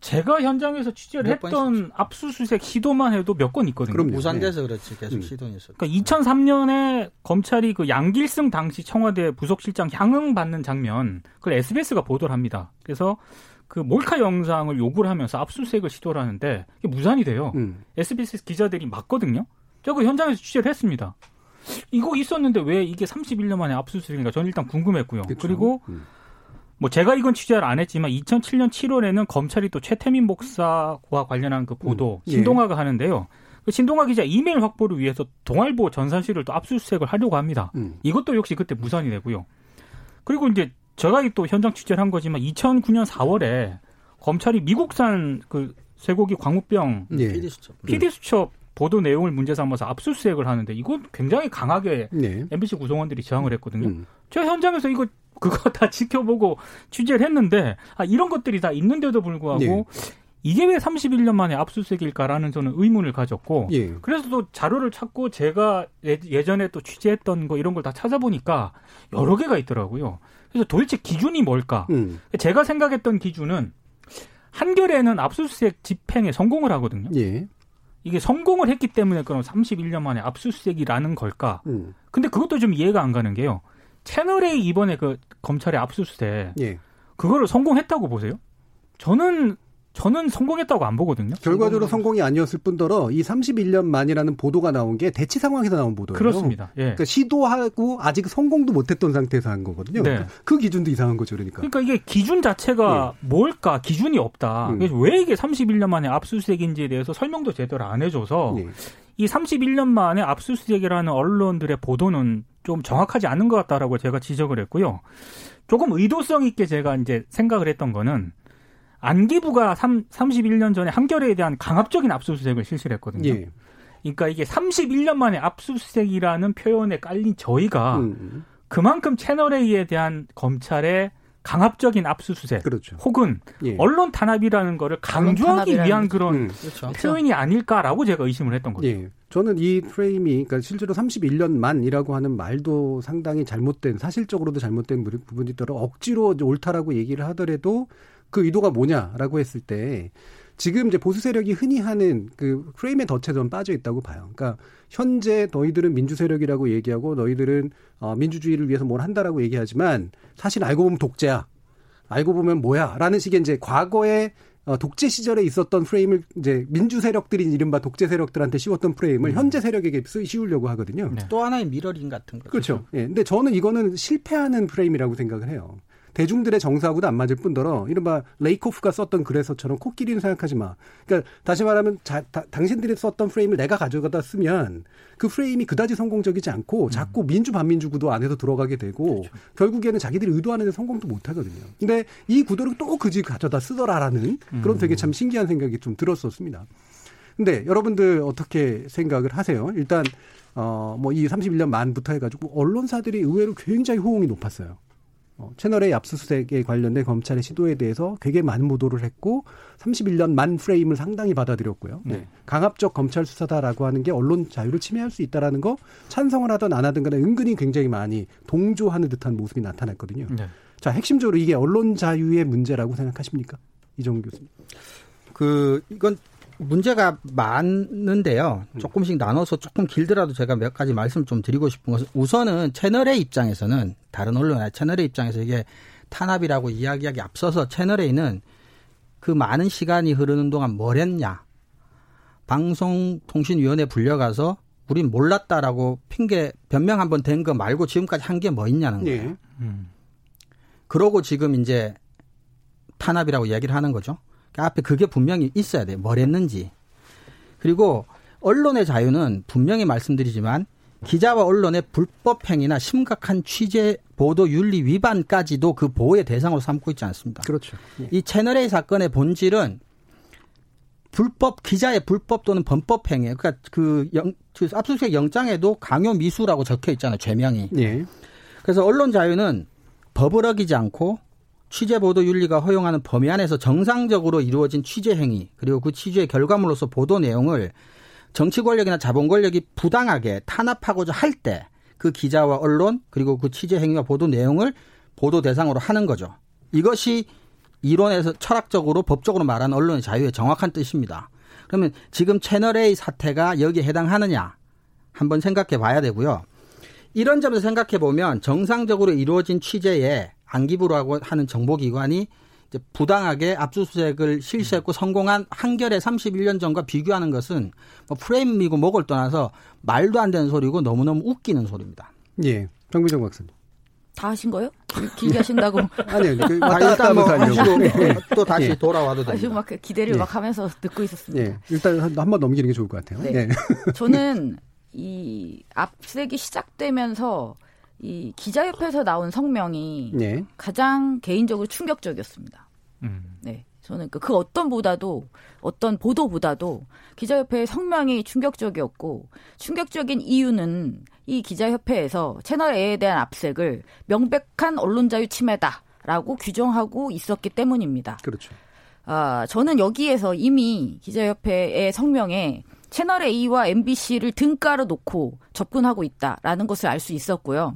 [SPEAKER 4] 제가 현장에서 취재를 했던 압수수색 시도만 해도 몇 건 있거든요.
[SPEAKER 5] 그럼 무산돼서 그렇지 계속 음. 시도는 있었.
[SPEAKER 4] 그러니까 2003년에 검찰이 그 양길승 당시 청와대 부속실장 향응 받는 장면 그걸 SBS가 보도를 합니다. 그래서 그 몰카 영상을 요구를 하면서 압수수색을 시도를 하는데 이게 무산이 돼요. 음. SBS 기자들이 맞거든요. 저그 현장에서 취재를 했습니다. 이거 있었는데 왜 이게 31년 만에 압수수색인가 저는 일단 궁금했고요. 그쵸? 그리고 음. 뭐 제가 이건 취재를 안 했지만 2007년 7월에는 검찰이 또 최태민 목사와 관련한 그 보도 음. 예. 신동아가 하는데요. 그 신동아 기자 이메일 확보를 위해서 동아일보 전산실을 또 압수수색을 하려고 합니다. 음. 이것도 역시 그때 무산이 되고요. 그리고 이제 제가 또 현장 취재를 한 거지만 2009년 4월에 검찰이 미국산 그 쇠고기 광우병
[SPEAKER 5] 예. PD 수첩,
[SPEAKER 4] PD 수첩 보도 내용을 문제 삼아서 압수수색을 하는데 이건 굉장히 강하게 네. MBC 구성원들이 저항을 했거든요. 음. 제가 현장에서 이거 그거 다 지켜보고 취재를 했는데 아, 이런 것들이 다 있는데도 불구하고 네. 이게 왜 31년 만에 압수수색일까라는 저는 의문을 가졌고 예. 그래서 또 자료를 찾고 제가 예, 전에 또 취재했던 거 이런 걸 다 찾아보니까 여러 개가 있더라고요. 그래서 도대체 기준이 뭘까? 음. 제가 생각했던 기준은 한겨레는 압수수색 집행에 성공을 하거든요. 예. 이게 성공을 했기 때문에 그럼 31년 만에 압수수색이라는 걸까? 음. 근데 그것도 좀 이해가 안 가는 게요. 채널A 이번에 그 검찰의 압수수색 예. 그거를 성공했다고 보세요? 저는 저는 성공했다고 안 보거든요.
[SPEAKER 1] 결과적으로 성공이 아니었을 뿐더러 이 31년 만이라는 보도가 나온 게 대치 상황에서 나온 보도예요.
[SPEAKER 4] 그렇습니다. 예.
[SPEAKER 1] 그러니까 시도하고 아직 성공도 못했던 상태에서 한 거거든요. 네. 그러니까 그 기준도 이상한 거죠, 그러니까.
[SPEAKER 4] 그러니까 이게 기준 자체가 예. 뭘까? 기준이 없다. 음. 그래서 왜 이게 31년 만에 압수수색인지에 대해서 설명도 제대로 안 해줘서 예. 이 31년 만에 압수수색이라는 언론들의 보도는 좀 정확하지 않은 것 같다라고 제가 지적을 했고요. 조금 의도성 있게 제가 이제 생각을 했던 거는 안기부가 3, 31년 전에 한겨레에 대한 강압적인 압수수색을 실시를 했거든요. 예. 그러니까 이게 31년 만에 압수수색이라는 표현에 깔린 저희가 음. 그만큼 채널A에 대한 검찰의 강압적인 압수수색 그렇죠. 혹은 예. 언론 탄압이라는 거를 강조하기 위한 그런 음. 그렇죠. 표현이 아닐까라고 제가 의심을 했던 거죠. 예.
[SPEAKER 1] 저는 이 프레임이 그러니까 실제로 31년 만이라고 하는 말도 상당히 잘못된 사실적으로도 잘못된 부분이 있더라 억지로 옳다라고 얘기를 하더라도 그 의도가 뭐냐라고 했을 때 지금 이제 보수 세력이 흔히 하는 그 프레임의 덫에 좀 빠져 있다고 봐요. 그러니까 현재 너희들은 민주 세력이라고 얘기하고 너희들은 어 민주주의를 위해서 뭘 한다라고 얘기하지만 사실 알고 보면 독재야. 알고 보면 뭐야라는 식의 이제 과거에 어, 독재 시절에 있었던 프레임을 이제 민주 세력들이 이른바 독재 세력들한테 씌웠던 프레임을 음. 현재 세력에게 씌우려고 하거든요.
[SPEAKER 5] 네. 또 하나의 미러링 같은 거죠.
[SPEAKER 1] 그렇죠. 예. 근데 저는 이거는 실패하는 프레임이라고 생각을 해요. 대중들의 정서하고도 안 맞을 뿐더러 이른바 레이코프가 썼던 글에서처럼 코끼리는 생각하지 마. 그러니까 다시 말하면 자, 다, 당신들이 썼던 프레임을 내가 가져다 쓰면 그 프레임이 그다지 성공적이지 않고 음. 자꾸 민주 반민주 구도 안에서 들어가게 되고 그렇죠. 결국에는 자기들이 의도하는 데 성공도 못 하거든요. 근데 이 구도를 또 굳이 가져다 쓰더라라는 그런 되게 참 신기한 생각이 좀 들었었습니다. 근데 여러분들 어떻게 생각을 하세요? 일단 어 뭐 이 31년 만부터 해가지고 언론사들이 의외로 굉장히 호응이 높았어요. 어, 채널의 압수수색에 관련된 검찰의 시도에 대해서 되게 많은 보도를 했고 31년 만 프레임을 상당히 받아들였고요. 네. 강압적 검찰 수사다라고 하는 게 언론 자유를 침해할 수 있다라는 거 찬성을 하든 안 하든 간에 은근히 굉장히 많이 동조하는 듯한 모습이 나타났거든요. 네. 자, 핵심적으로 이게 언론 자유의 문제라고 생각하십니까? 이정훈 교수님.
[SPEAKER 5] 그 이건 문제가 많은데요. 음. 조금씩 나눠서 조금 길더라도 제가 몇 가지 말씀 좀 드리고 싶은 것은 우선은 채널의 입장에서는 다른 언론의 채널의 입장에서 이게 탄압이라고 이야기하기 앞서서 채널A는 그 많은 시간이 흐르는 동안 뭘 했냐. 방송통신위원회 불려가서 우린 몰랐다라고 핑계 변명 한번 된거 말고 지금까지 한 게 뭐 있냐는 거예요. 네. 음. 그러고 지금 이제 탄압이라고 이야기를 하는 거죠. 그 앞에 그게 분명히 있어야 돼요. 뭘 했는지. 그리고 언론의 자유는 분명히 말씀드리지만 기자와 언론의 불법 행위나 심각한 취재 보도 윤리 위반까지도 그 보호의 대상으로 삼고 있지 않습니다.
[SPEAKER 1] 그렇죠.
[SPEAKER 5] 예. 이 채널A 사건의 본질은 불법 기자의 불법 또는 범법 행위. 그러니까 그, 영, 그 압수수색 영장에도 강요 미수라고 적혀 있잖아요. 죄명이. 예. 그래서 언론 자유는 법을 어기지 않고 취재 보도 윤리가 허용하는 범위 안에서 정상적으로 이루어진 취재 행위 그리고 그 취재의 결과물로서 보도 내용을 정치 권력이나 자본 권력이 부당하게 탄압하고자 할 때 그 기자와 언론 그리고 그 취재 행위와 보도 내용을 보도 대상으로 하는 거죠. 이것이 이론에서 철학적으로 법적으로 말하는 언론의 자유의 정확한 뜻입니다. 그러면 지금 채널 A 사태가 여기에 해당하느냐 한번 생각해 봐야 되고요. 이런 점에서 생각해 보면 정상적으로 이루어진 취재에 안기부라고 하는 정보기관이 부당하게 압수수색을 실시했고 성공한 한결의 31년 전과 비교하는 것은 뭐 프레임이고 목을 떠나서 말도 안 되는 소리고 너무너무 웃기는 소리입니다.
[SPEAKER 1] 예. 정비정 박사님.
[SPEAKER 3] 다 하신 거예요? 길게 하신다고?
[SPEAKER 1] 아니요. 그 일단 뭐 하시고
[SPEAKER 5] 네. 또 다시 예. 돌아와도 됩니다.
[SPEAKER 3] 아주 막 기대를 예. 막 하면서 듣고 있었습니다.
[SPEAKER 1] 예. 일단 한 번 넘기는 게 좋을 것 같아요. 네. 예.
[SPEAKER 3] 저는 이 압색이 시작되면서 이 기자협회에서 나온 성명이 네. 가장 개인적으로 충격적이었습니다. 음. 네. 저는 그, 그 어떤 보다도 어떤 보도보다도 기자협회의 성명이 충격적이었고 충격적인 이유는 이 기자협회에서 채널 A에 대한 압색을 명백한 언론 자유 침해다라고 규정하고 있었기 때문입니다.
[SPEAKER 1] 그렇죠.
[SPEAKER 3] 아, 저는 여기에서 이미 기자협회의 성명에 채널 A와 MBC를 등가로 놓고 접근하고 있다라는 것을 알 수 있었고요.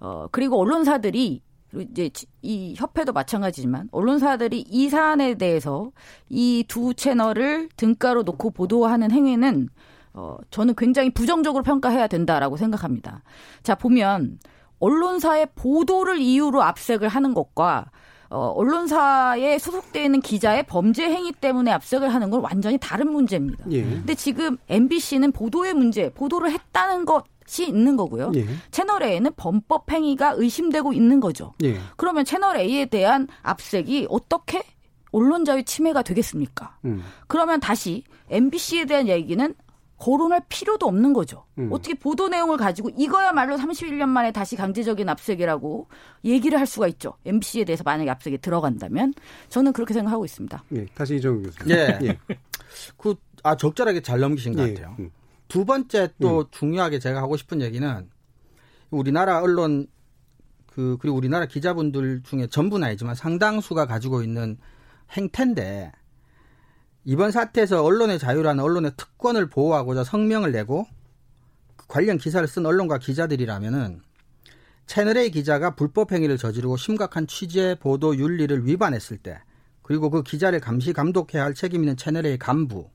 [SPEAKER 3] 어, 그리고 언론사들이 이제 이 협회도 마찬가지지만 언론사들이 이 사안에 대해서 이 두 채널을 등가로 놓고 보도하는 행위는 어, 저는 굉장히 부정적으로 평가해야 된다라고 생각합니다. 자, 보면 언론사의 보도를 이유로 압색을 하는 것과 어, 언론사에 소속되어 있는 기자의 범죄 행위 때문에 압색을 하는 건 완전히 다른 문제입니다. 예. 근데 지금 MBC는 보도의 문제, 보도를 했다는 것이 있는 거고요. 예. 채널 A는 범법 행위가 의심되고 있는 거죠. 예. 그러면 채널 A에 대한 압색이 어떻게 언론 자유 침해가 되겠습니까? 음. 그러면 다시 MBC에 대한 얘기는 거론할 필요도 없는 거죠. 음. 어떻게 보도 내용을 가지고 이거야말로 31년 만에 다시 강제적인 압색이라고 얘기를 할 수가 있죠. MBC에 대해서 만약에 압색이 들어간다면 저는 그렇게 생각하고 있습니다.
[SPEAKER 1] 예, 다시 이정 교수님.
[SPEAKER 5] 예. 예. 그, 아, 적절하게 잘 넘기신 것 예. 같아요. 음. 두 번째 또 음. 중요하게 제가 하고 싶은 얘기는 우리나라 언론 그 그리고 우리나라 기자분들 중에 전부는 아니지만 상당수가 가지고 있는 행태인데 이번 사태에서 언론의 자유라는 언론의 특권을 보호하고자 성명을 내고 그 관련 기사를 쓴 언론과 기자들이라면은 채널A 기자가 불법 행위를 저지르고 심각한 취재 보도 윤리를 위반했을 때 그리고 그 기자를 감시 감독해야 할 책임 있는 채널A 간부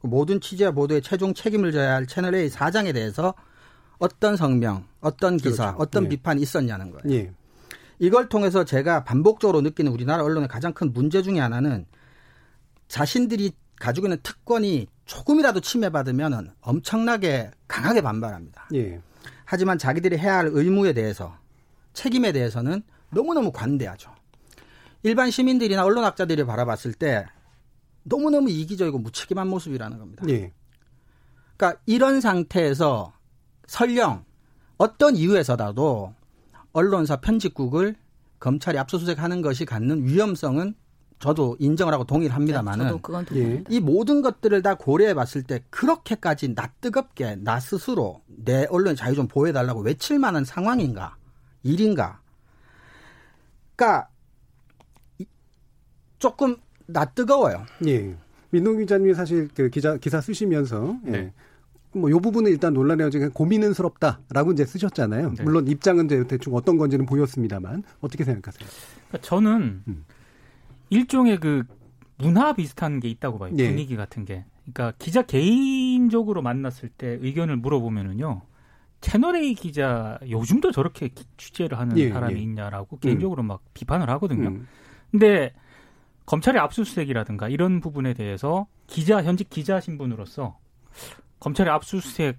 [SPEAKER 5] 그 모든 취재와 보도에 최종 책임을 져야 할 채널A 사장에 대해서 어떤 성명, 어떤 기사, 그렇죠. 어떤 예. 비판이 있었냐는 거예요. 예. 이걸 통해서 제가 반복적으로 느끼는 우리나라 언론의 가장 큰 문제 중의 하나는 자신들이 가지고 있는 특권이 조금이라도 침해받으면 엄청나게 강하게 반발합니다. 예. 하지만 자기들이 해야 할 의무에 대해서 책임에 대해서는 너무너무 관대하죠. 일반 시민들이나 언론학자들이 바라봤을 때 너무너무 이기적이고 무책임한 모습이라는 겁니다. 예. 그러니까 이런 상태에서 설령 어떤 이유에서라도 언론사 편집국을 검찰이 압수수색하는 것이 갖는 위험성은 저도 인정을 하고 동의를 합니다만은 예. 이 모든 것들을 다 고려해 봤을 때 그렇게까지 나 뜨겁게 나 스스로 내 언론의 자유 좀 보호해 달라고 외칠 만한 상황인가 일인가 그러니까 조금 나 뜨거워요.
[SPEAKER 1] 예. 민동 기자님이 사실 그 기자 기사 쓰시면서 예. 네. 뭐요 부분은 일단 논란의 여지가 고민은스럽다라고 이제 쓰셨잖아요. 네. 물론 입장은 대충 어떤 건지는 보였습니다만 어떻게 생각하세요?
[SPEAKER 4] 그러니까 저는 음. 일종의 그 문화 비슷한 게 있다고 봐요. 예. 분위기 같은 게. 그러니까 기자 개인적으로 만났을 때 의견을 물어보면은요. 채널 A 기자 요즘도 저렇게 취재를 하는 예, 사람이 예. 있냐라고 개인적으로 음. 막 비판을 하거든요. 음. 근데 검찰의 압수수색이라든가 이런 부분에 대해서 기자 현직 기자 신분으로서 검찰의 압수수색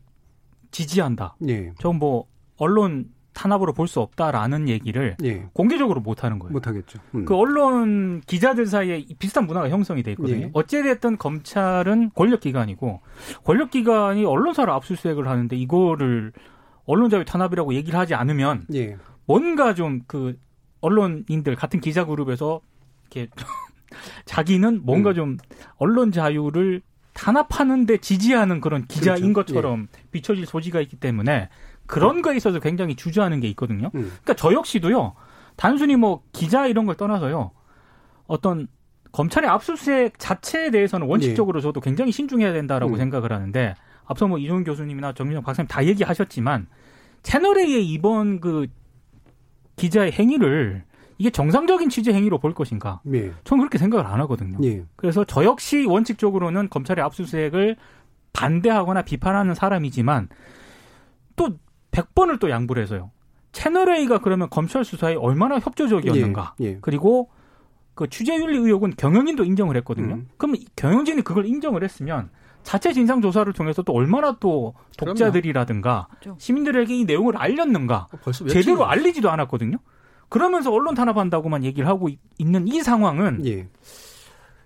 [SPEAKER 4] 지지한다. 예. 저뭐 언론 탄압으로 볼 수 없다라는 얘기를 예. 공개적으로 못 하는 거예요.
[SPEAKER 1] 못 하겠죠.
[SPEAKER 4] 음. 그 언론 기자들 사이에 비슷한 문화가 형성이 돼 있거든요. 예. 어찌 됐든 검찰은 권력 기관이고 권력 기관이 언론사를 압수수색을 하는데 이거를 언론 자유 탄압이라고 얘기를 하지 않으면 예. 뭔가 좀 그 언론인들 같은 기자 그룹에서 이렇게 자기는 뭔가 음. 좀 언론 자유를 탄압하는데 지지하는 그런 기자인 그렇죠. 것처럼 예. 비춰질 소지가 있기 때문에 그런 거에 있어서 굉장히 주저하는 게 있거든요. 음. 그러니까 저 역시도요. 단순히 뭐 기자 이런 걸 떠나서요. 어떤 검찰의 압수수색 자체에 대해서는 원칙적으로 네. 저도 굉장히 신중해야 된다라고 음. 생각을 하는데 앞서 뭐 이종훈 교수님이나 정민정 박사님 다 얘기하셨지만 채널A의 이번 그 기자의 행위를 이게 정상적인 취재 행위로 볼 것인가? 예. 저는 그렇게 생각을 안 하거든요. 예. 그래서 저 역시 원칙적으로는 검찰의 압수수색을 반대하거나 비판하는 사람이지만 또 100번을 또 양보를 해서요. 채널A가 그러면 검찰 수사에 얼마나 협조적이었는가. 예. 예. 그리고 그 취재윤리 의혹은 경영진도 인정을 했거든요. 음. 그럼 경영진이 그걸 인정을 했으면 자체 진상 조사를 통해서 또 얼마나 또 독자들이라든가 그렇죠. 시민들에게 이 내용을 알렸는가 어, 제대로 알리지도 않았거든요. 그러면서 언론 탄압한다고만 얘기를 하고 있는 이 상황은 예.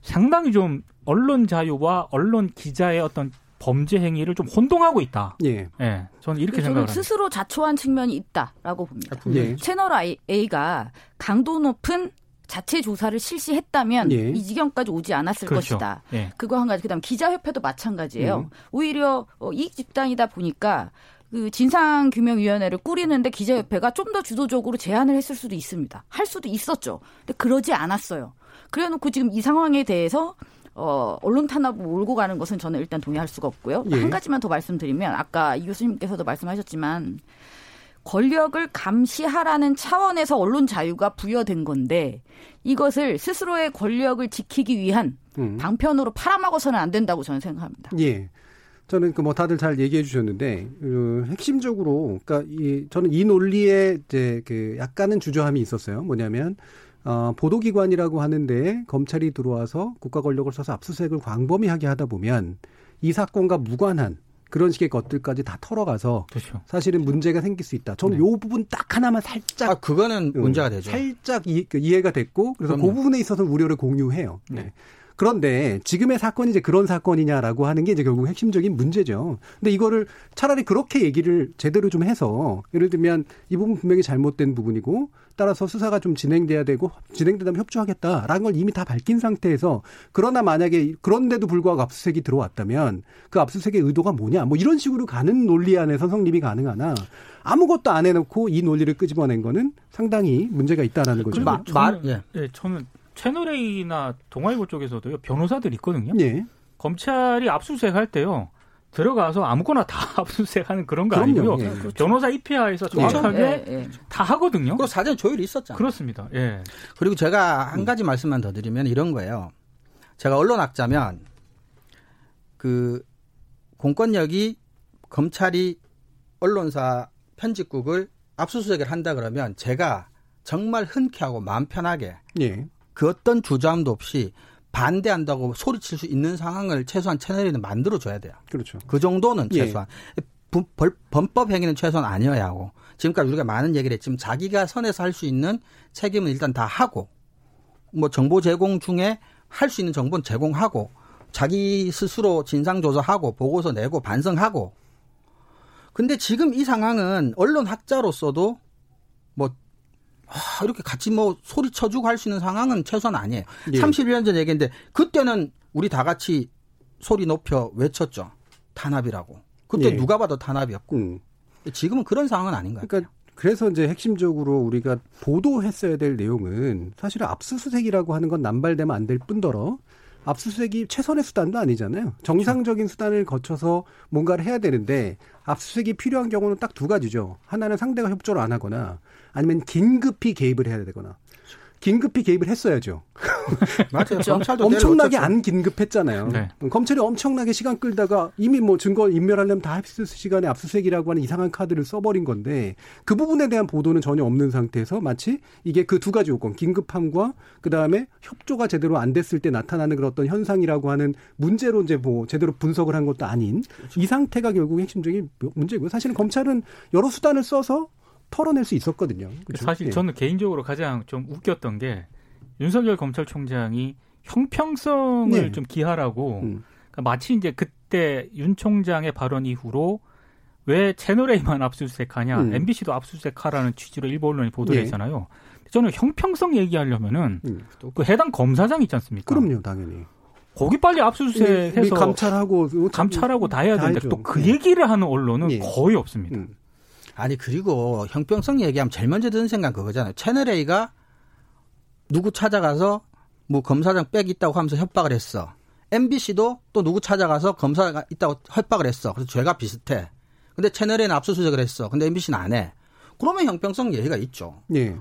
[SPEAKER 4] 상당히 좀 언론 자유와 언론 기자의 어떤 범죄 행위를 좀 혼동하고 있다. 예. 예. 저는 이렇게 생각을 합니다.
[SPEAKER 3] 스스로 자초한 측면이 있다라고 봅니다. 아, 예. 채널 A가 강도 높은 자체 조사를 실시했다면 예. 이 지경까지 오지 않았을 그렇죠. 것이다. 예. 그거 한 가지. 그다음 기자협회도 마찬가지예요. 음. 오히려 어, 이익 집단이다 보니까 그 진상규명위원회를 꾸리는데 기자협회가 좀 더 주도적으로 제안을 했을 수도 있습니다. 할 수도 있었죠. 근데 그러지 않았어요. 그래놓고 지금 이 상황에 대해서 어, 언론 탄압을 몰고 가는 것은 저는 일단 동의할 수가 없고요. 예. 한 가지만 더 말씀드리면 아까 이 교수님께서도 말씀하셨지만 권력을 감시하라는 차원에서 언론 자유가 부여된 건데 이것을 스스로의 권력을 지키기 위한 음. 방편으로 팔아먹어서는 안 된다고 저는 생각합니다.
[SPEAKER 1] 예. 저는 그 뭐 다들 잘 얘기해 주셨는데 그 핵심적으로 그러니까 이 저는 이 논리에 이제 그 약간은 주저함이 있었어요. 뭐냐면 어 보도기관이라고 하는데 검찰이 들어와서 국가 권력을 써서 압수수색을 광범위하게 하다 보면 이 사건과 무관한 그런 식의 것들까지 다 털어가서 그렇죠. 사실은 문제가 생길 수 있다. 저는 네. 요 부분 딱 하나만 살짝
[SPEAKER 5] 아 그거는 문제가 되죠.
[SPEAKER 1] 살짝 이, 그 이해가 됐고 그래서 그럼요. 그 부분에 있어서 우려를 공유해요. 네. 네. 그런데 지금의 사건이 이제 그런 사건이냐라고 하는 게 이제 결국 핵심적인 문제죠. 근데 이거를 차라리 그렇게 얘기를 제대로 좀 해서 예를 들면 이 부분 분명히 잘못된 부분이고 따라서 수사가 좀 진행돼야 되고 진행되다면 협조하겠다라는 걸 이미 다 밝힌 상태에서 그러나 만약에 그런데도 불구하고 압수수색이 들어왔다면 그 압수수색의 의도가 뭐냐 뭐 이런 식으로 가는 논리 안에서 성립이 가능하나 아무것도 안 해놓고 이 논리를 끄집어낸 거는 상당히 문제가 있다라는 거죠.
[SPEAKER 4] 마, 마, 예. 예, 저는 채널A나 동아일보 쪽에서도요 변호사들 있거든요. 예. 검찰이 압수수색 할 때요. 들어가서 아무거나 다 압수수색하는 그런 거 그럼요. 아니고요. 예. 그렇죠. 변호사 입회하에서 정확하게 예, 예. 다 하거든요.
[SPEAKER 5] 그리고 사전 조율이 있었잖아요.
[SPEAKER 4] 그렇습니다. 예.
[SPEAKER 5] 그리고 제가 한 가지 말씀만 더 드리면 이런 거예요. 제가 언론 학자면 그 공권력이 검찰이 언론사 편집국을 압수수색을 한다 그러면 제가 정말 흔쾌하고 마음 편하게 예. 그 어떤 주저함도 없이 반대한다고 소리칠 수 있는 상황을 최소한 채널에는 만들어줘야 돼요.
[SPEAKER 1] 그렇죠.
[SPEAKER 5] 그 정도는 예. 최소한. 예. 범법 행위는 최소한 아니어야 하고 지금까지 우리가 많은 얘기를 했지만 자기가 선에서 할 수 있는 책임은 일단 다 하고 뭐 정보 제공 중에 할 수 있는 정보는 제공하고 자기 스스로 진상 조사하고 보고서 내고 반성하고 근데 지금 이 상황은 언론 학자로서도 뭐 아, 이렇게 같이 뭐 소리 쳐주고 할 수 있는 상황은 최소한 아니에요. 예. 31년 전 얘기인데 그때는 우리 다 같이 소리 높여 외쳤죠. 탄압이라고. 그때 예. 누가 봐도 탄압이었고. 음. 지금은 그런 상황은 아닌 거예요.
[SPEAKER 1] 그러니까 그래서 이제 핵심적으로 우리가 보도했어야 될 내용은 사실은 압수수색이라고 하는 건 남발되면 안 될 뿐더러 압수수색이 최선의 수단도 아니잖아요. 정상적인 수단을 거쳐서 뭔가를 해야 되는데 압수수색이 필요한 경우는 딱 두 가지죠. 하나는 상대가 협조를 안 하거나 아니면 긴급히 개입을 해야 되거나 긴급히 개입을 했어야죠.
[SPEAKER 5] 맞아요. 그렇죠.
[SPEAKER 1] 검찰도 엄청나게 안 긴급했잖아요. 네. 검찰이 엄청나게 시간 끌다가 이미 뭐 증거 인멸하려면 다 합수 시간에 압수수색이라고 하는 이상한 카드를 써버린 건데 그 부분에 대한 보도는 전혀 없는 상태에서 마치 이게 그 두 가지 요건 긴급함과 그 다음에 협조가 제대로 안 됐을 때 나타나는 그런 어떤 현상이라고 하는 문제로 이제 뭐 제대로 분석을 한 것도 아닌 그렇죠. 이 상태가 결국 핵심적인 문제고요. 사실은 검찰은 여러 수단을 써서 털어낼 수 있었거든요.
[SPEAKER 4] 그렇죠? 사실 예. 저는 개인적으로 가장 좀 웃겼던 게 윤석열 검찰총장이 형평성을 네. 좀 기하라고 음. 그러니까 마치 이제 그때 윤 총장의 발언 이후로 왜 채널A만 압수수색하냐, 음. MBC도 압수수색하라는 취지로 일부 언론이 보도를 예. 했잖아요. 저는 형평성 얘기하려면은 음. 그 해당 검사장 있지 않습니까?
[SPEAKER 1] 그럼요, 당연히.
[SPEAKER 4] 거기 빨리 압수수색해서
[SPEAKER 1] 감찰하고
[SPEAKER 4] 감찰하고 다 해야 되는데 또 그 얘기를 하는 언론은 예. 거의 없습니다. 음.
[SPEAKER 5] 아니 그리고 형평성 얘기하면 제일 먼저 드는 생각 그거잖아요. 채널 A가 누구 찾아가서 뭐 검사장 빽 있다고 하면서 협박을 했어. MBC도 또 누구 찾아가서 검사가 있다고 협박을 했어. 그래서 죄가 비슷해. 근데 채널 A는 압수수색을 했어. 근데 MBC는 안 해. 그러면 형평성 얘기가 있죠. 예.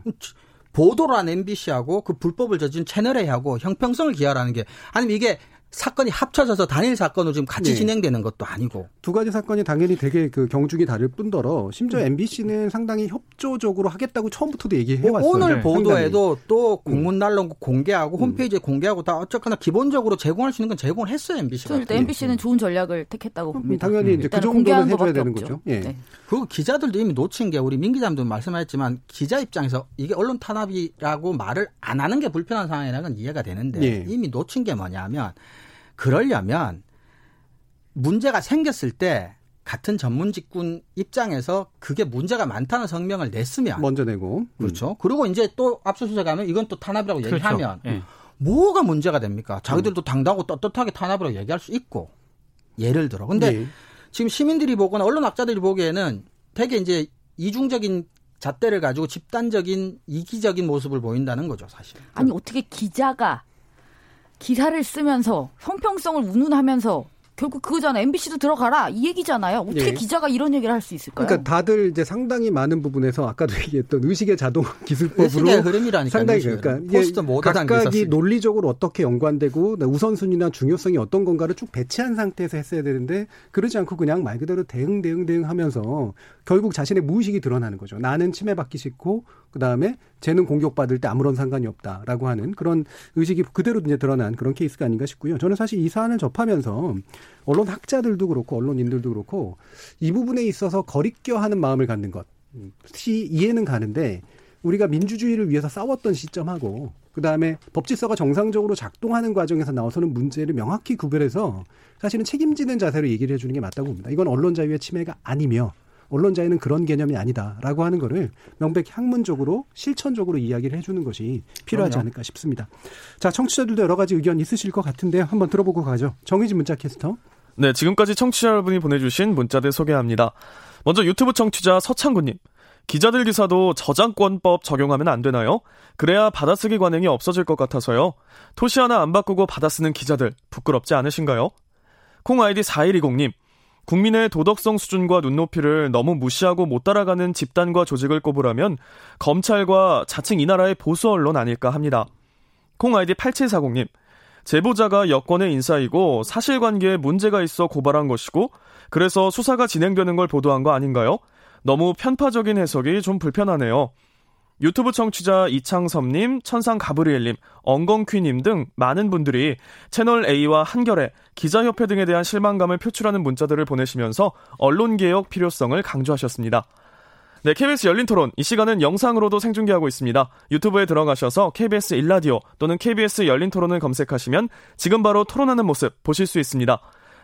[SPEAKER 5] 보도를 한 MBC하고 그 불법을 저지른 채널A하고 형평성을 기하라는 게 아니면 이게 사건이 합쳐져서 단일 사건으로 지금 같이 네. 진행되는 것도 아니고
[SPEAKER 1] 두 가지 사건이 당연히 되게 그 경중이 다를 뿐더러 심지어 음. MBC는 상당히 협조적으로 하겠다고 처음부터도 얘기해 뭐 왔어요.
[SPEAKER 5] 오늘 네. 보도에도 상당히. 또 음. 공문 난론 공개하고 음. 홈페이지에 공개하고 다 어쨌거나 기본적으로 제공할 수 있는 건 제공을 했어요 MBC가.
[SPEAKER 3] 일단 MBC는 좋은 전략을 택했다고 봅니다.
[SPEAKER 1] 당연히 이제 그 정도는 해줘야 되는 거죠. 예. 네.
[SPEAKER 5] 그 기자들도 이미 놓친 게 우리 민 기자님도 말씀하셨지만 기자 입장에서 이게 언론 탄압이라고 말을 안 하는 게 불편한 상황이라는 건 이해가 되는데 예. 이미 놓친 게 뭐냐면 그러려면 문제가 생겼을 때 같은 전문 직군 입장에서 그게 문제가 많다는 성명을 냈으면
[SPEAKER 1] 먼저 내고 음.
[SPEAKER 5] 그렇죠. 음. 그리고 이제 또 압수수색 하면 이건 또 탄압이라고 그렇죠. 얘기하면 네. 뭐가 문제가 됩니까? 자기들도 음. 당당하고 떳떳하게 탄압이라고 얘기할 수 있고 예를 들어. 근데 네. 지금 시민들이 보거나 언론 학자들이 보기에는 되게 이제 이중적인 잣대를 가지고 집단적인 이기적인 모습을 보인다는 거죠, 사실.
[SPEAKER 3] 아니 어떻게 기자가 기사를 쓰면서 형평성을 운운하면서 결국 그거잖아. MBC도 들어가라. 이 얘기잖아요. 어떻게 예. 기자가 이런 얘기를 할 수 있을까요?
[SPEAKER 1] 그러니까 다들 이제 상당히 많은 부분에서 아까도 얘기했던 의식의 자동 기술법으로
[SPEAKER 5] 흐름이라니까
[SPEAKER 1] 상당히 그러니까 이게 각각이 논리적으로 어떻게 연관되고 우선순위나 중요성이 어떤 건가를 쭉 배치한 상태에서 했어야 되는데 그러지 않고 그냥 말 그대로 대응 대응 대응 하면서 결국 자신의 무의식이 드러나는 거죠. 나는 침해받기 싫고 그다음에 쟤는 공격받을 때 아무런 상관이 없다라고 하는 그런 의식이 그대로 이제 드러난 그런 케이스가 아닌가 싶고요. 저는 사실 이 사안을 접하면서 언론 학자들도 그렇고 언론인들도 그렇고 이 부분에 있어서 거리껴하는 마음을 갖는 것이 이해는 가는데 우리가 민주주의를 위해서 싸웠던 시점하고 그다음에 법 질서가 정상적으로 작동하는 과정에서 나와서는 문제를 명확히 구별해서 사실은 책임지는 자세로 얘기를 해주는 게 맞다고 봅니다. 이건 언론 자유의 침해가 아니며 언론 자유는 그런 개념이 아니다라고 하는 거를 명백히 학문적으로 실천적으로 이야기를 해주는 것이 필요하지 그럼요. 않을까 싶습니다. 자, 청취자들도 여러 가지 의견 있으실 것 같은데요. 한번 들어보고 가죠. 정의진 문자 캐스터.
[SPEAKER 6] 네, 지금까지 청취자 여러분이 보내주신 문자들 소개합니다. 먼저 유튜브 청취자 서창구님. 기자들 기사도 저작권법 적용하면 안 되나요? 그래야 받아쓰기 관행이 없어질 것 같아서요. 토시 하나 안 바꾸고 받아쓰는 기자들 부끄럽지 않으신가요? 콩 아이디 4120님. 국민의 도덕성 수준과 눈높이를 너무 무시하고 못 따라가는 집단과 조직을 꼽으라면 검찰과 자칭 이 나라의 보수 언론 아닐까 합니다. 콩 아이디 8740님. 제보자가 여권의 인사이고 사실관계에 문제가 있어 고발한 것이고 그래서 수사가 진행되는 걸 보도한 거 아닌가요? 너무 편파적인 해석이 좀 불편하네요. 유튜브 청취자 이창섭님, 천상 가브리엘님, 엉겅퀴님 등 많은 분들이 채널 A와 한결에 기자협회 등에 대한 실망감을 표출하는 문자들을 보내시면서 언론개혁 필요성을 강조하셨습니다. 네, KBS 열린 토론. 이 시간은 영상으로도 생중계하고 있습니다. 유튜브에 들어가셔서 KBS 일라디오 또는 KBS 열린 토론을 검색하시면 지금 바로 토론하는 모습 보실 수 있습니다.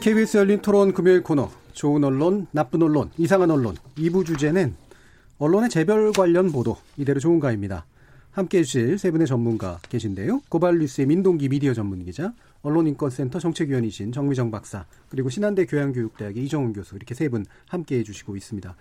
[SPEAKER 1] KBS 열린 토론 금요일 코너 좋은 언론, 나쁜 언론, 이상한 언론 2부 주제는 언론의 재별 관련 보도 이대로 좋은가입니다. 함께해 주실 세 분의 전문가 계신데요. 고발뉴스의 민동기 미디어 전문기자, 언론인권센터 정책위원이신 정미정 박사, 그리고 신한대 교양교육대학의 이정훈 교수 이렇게 세 분 함께해 주시고 있습니다.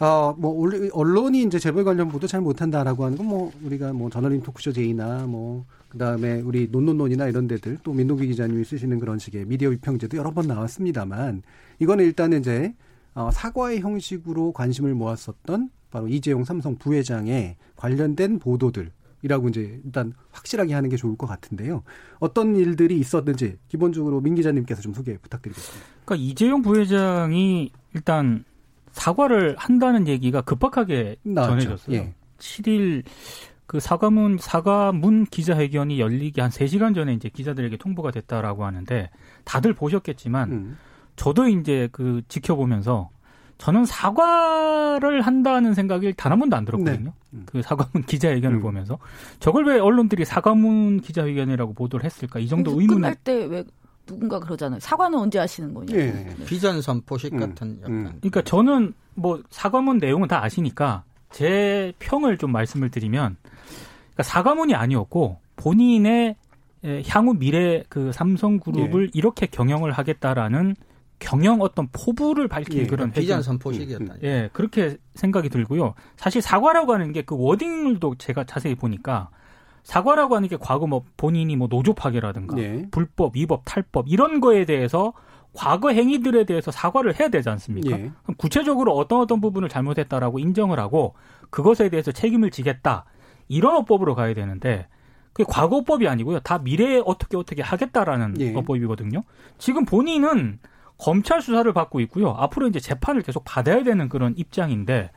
[SPEAKER 1] 아, 뭐, 언론이 이제 재벌 관련 보도 잘 못한다라고 하는 건 뭐, 우리가 뭐, 저널링 토크쇼 제이나 뭐, 그 다음에 우리 논논논이나 이런 데들 또 민노기 기자님이 쓰시는 그런 식의 미디어 비평제도 여러 번 나왔습니다만, 이거는 일단은 이제, 어, 사과의 형식으로 관심을 모았었던 바로 이재용 삼성 부회장의 관련된 보도들, 이라고 이제 일단 확실하게 하는 게 좋을 것 같은데요. 어떤 일들이 있었는지 기본적으로 민 기자님께서 좀 소개 부탁드리겠습니다.
[SPEAKER 4] 그러니까 이재용 부회장이 일단 사과를 한다는 얘기가 급박하게 나왔죠. 전해졌어요. 예. 7일 그 사과문 사과문 기자회견이 열리기 한 3시간 전에 이제 기자들에게 통보가 됐다라고 하는데 다들 보셨겠지만 음. 저도 이제 그 지켜보면서 저는 사과를 한다는 생각이 단한 번도 안 들었거든요. 네. 음. 그 사과문 기자회견을 음. 보면서 저걸 왜 언론들이 사과문 기자회견이라고 보도를 했을까? 이 정도 의문을
[SPEAKER 3] 끝날 때 왜 누군가 그러잖아요. 사과는 언제 하시는 거냐. 예. 네.
[SPEAKER 5] 비전 선포식 음. 같은
[SPEAKER 4] 약간. 음. 그러니까 저는 뭐 사과문 내용은 다 아시니까 제 평을 좀 말씀을 드리면 그러니까 사과문이 아니었고 본인의 향후 미래 그 삼성그룹을 예. 이렇게 경영을 하겠다라는 경영 어떤 포부를 밝힐 예, 그런
[SPEAKER 5] 비전 선포식이었다. 음,
[SPEAKER 4] 예, 그렇게 생각이 들고요. 사실 사과라고 하는 게 그 워딩을도 제가 자세히 보니까 사과라고 하는 게 과거 뭐 본인이 뭐 노조 파괴라든가 예. 불법, 위법, 탈법 이런 거에 대해서 과거 행위들에 대해서 사과를 해야 되지 않습니까? 예. 그럼 구체적으로 어떤 어떤 부분을 잘못했다라고 인정을 하고 그것에 대해서 책임을 지겠다 이런 어법으로 가야 되는데 그게 과거법이 아니고요. 다 미래에 어떻게 어떻게 하겠다라는 예. 어법이거든요. 지금 본인은 검찰 수사를 받고 있고요. 앞으로 이제 재판을 계속 받아야 되는 그런 입장인데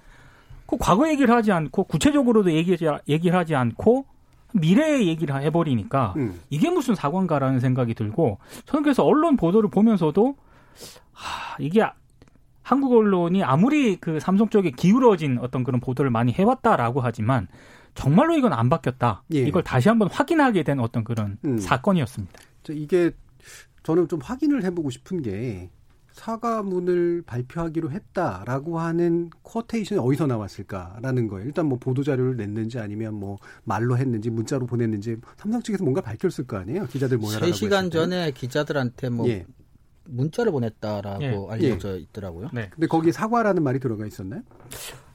[SPEAKER 4] 그 과거 얘기를 하지 않고 구체적으로도 얘기, 얘기를 하지 않고 미래의 얘기를 해버리니까 음. 이게 무슨 사관가라는 생각이 들고 저는 그래서 언론 보도를 보면서도 하, 이게 한국 언론이 아무리 그 삼성 쪽에 기울어진 어떤 그런 보도를 많이 해왔다라고 하지만 정말로 이건 안 바뀌었다. 예. 이걸 다시 한번 확인하게 된 어떤 그런 음. 사건이었습니다.
[SPEAKER 1] 이게 저는 좀 확인을 해보고 싶은 게 사과문을 발표하기로 했다라고 하는 쿼테이션이 어디서 나왔을까라는 거예요. 일단 뭐 보도 자료를 냈는지 아니면 뭐 말로 했는지 문자로 보냈는지 삼성 측에서 뭔가 밝혔을 거 아니에요. 기자들 모여라고
[SPEAKER 5] 3시간 전에 기자들한테 뭐 예. 문자를 보냈다라고 예. 알려져 예. 있더라고요.
[SPEAKER 1] 네. 근데 거기 사과라는 말이 들어가 있었나요?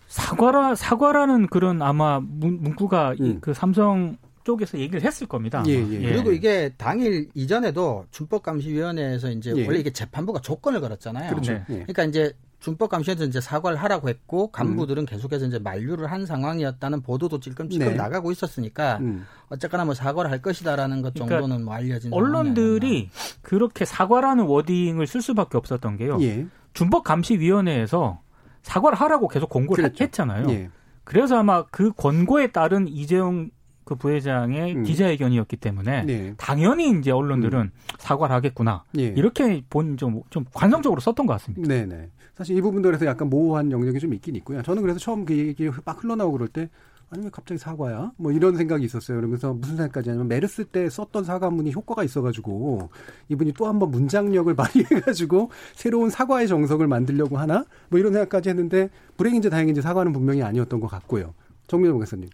[SPEAKER 4] 사과라 사과라는 그런 아마 문, 문구가 음. 그 삼성 쪽에서 얘기를 했을 겁니다.
[SPEAKER 5] 예, 예. 예. 그리고 이게 당일 이전에도 준법감시위원회에서 이제 예. 원래 이게 재판부가 조건을 걸었잖아요.
[SPEAKER 1] 그렇죠.
[SPEAKER 5] 네. 그러니까 이제 준법감시에서 이제 사과를 하라고 했고 간부들은 음. 계속해서 이제 만류를 한 상황이었다는 보도도 찔끔찔끔 네. 나가고 있었으니까 음. 어쨌거나 뭐 사과를 할 것이다라는 것 그러니까 정도는 뭐 알려진
[SPEAKER 4] 언론들이 그렇게 사과라는 워딩을 쓸 수밖에 없었던 게요. 예. 준법감시위원회에서 사과를 하라고 계속 공고를 그렇죠. 했잖아요. 예. 그래서 아마 그 권고에 따른 이재용 그 부회장의 음. 기자회견이었기 때문에 네. 당연히 이제 언론들은 음. 사과를 하겠구나 예. 이렇게 본 좀 좀 관성적으로 썼던 것 같습니다.
[SPEAKER 1] 네네. 사실 이 부분들에서 약간 모호한 영역이 좀 있긴 있고요. 저는 그래서 처음 그 얘기 막 흘러나오고 그럴 때 아니 면 갑자기 사과야? 뭐 이런 생각이 있었어요. 그러면서 무슨 생각까지냐면 메르스 때 썼던 사과문이 효과가 있어가지고 이분이 또 한번 문장력을 발휘해가지고 새로운 사과의 정석을 만들려고 하나? 뭐 이런 생각까지 했는데 불행인지 다행인지 사과는 분명히 아니었던 것 같고요. 정민호 교수님.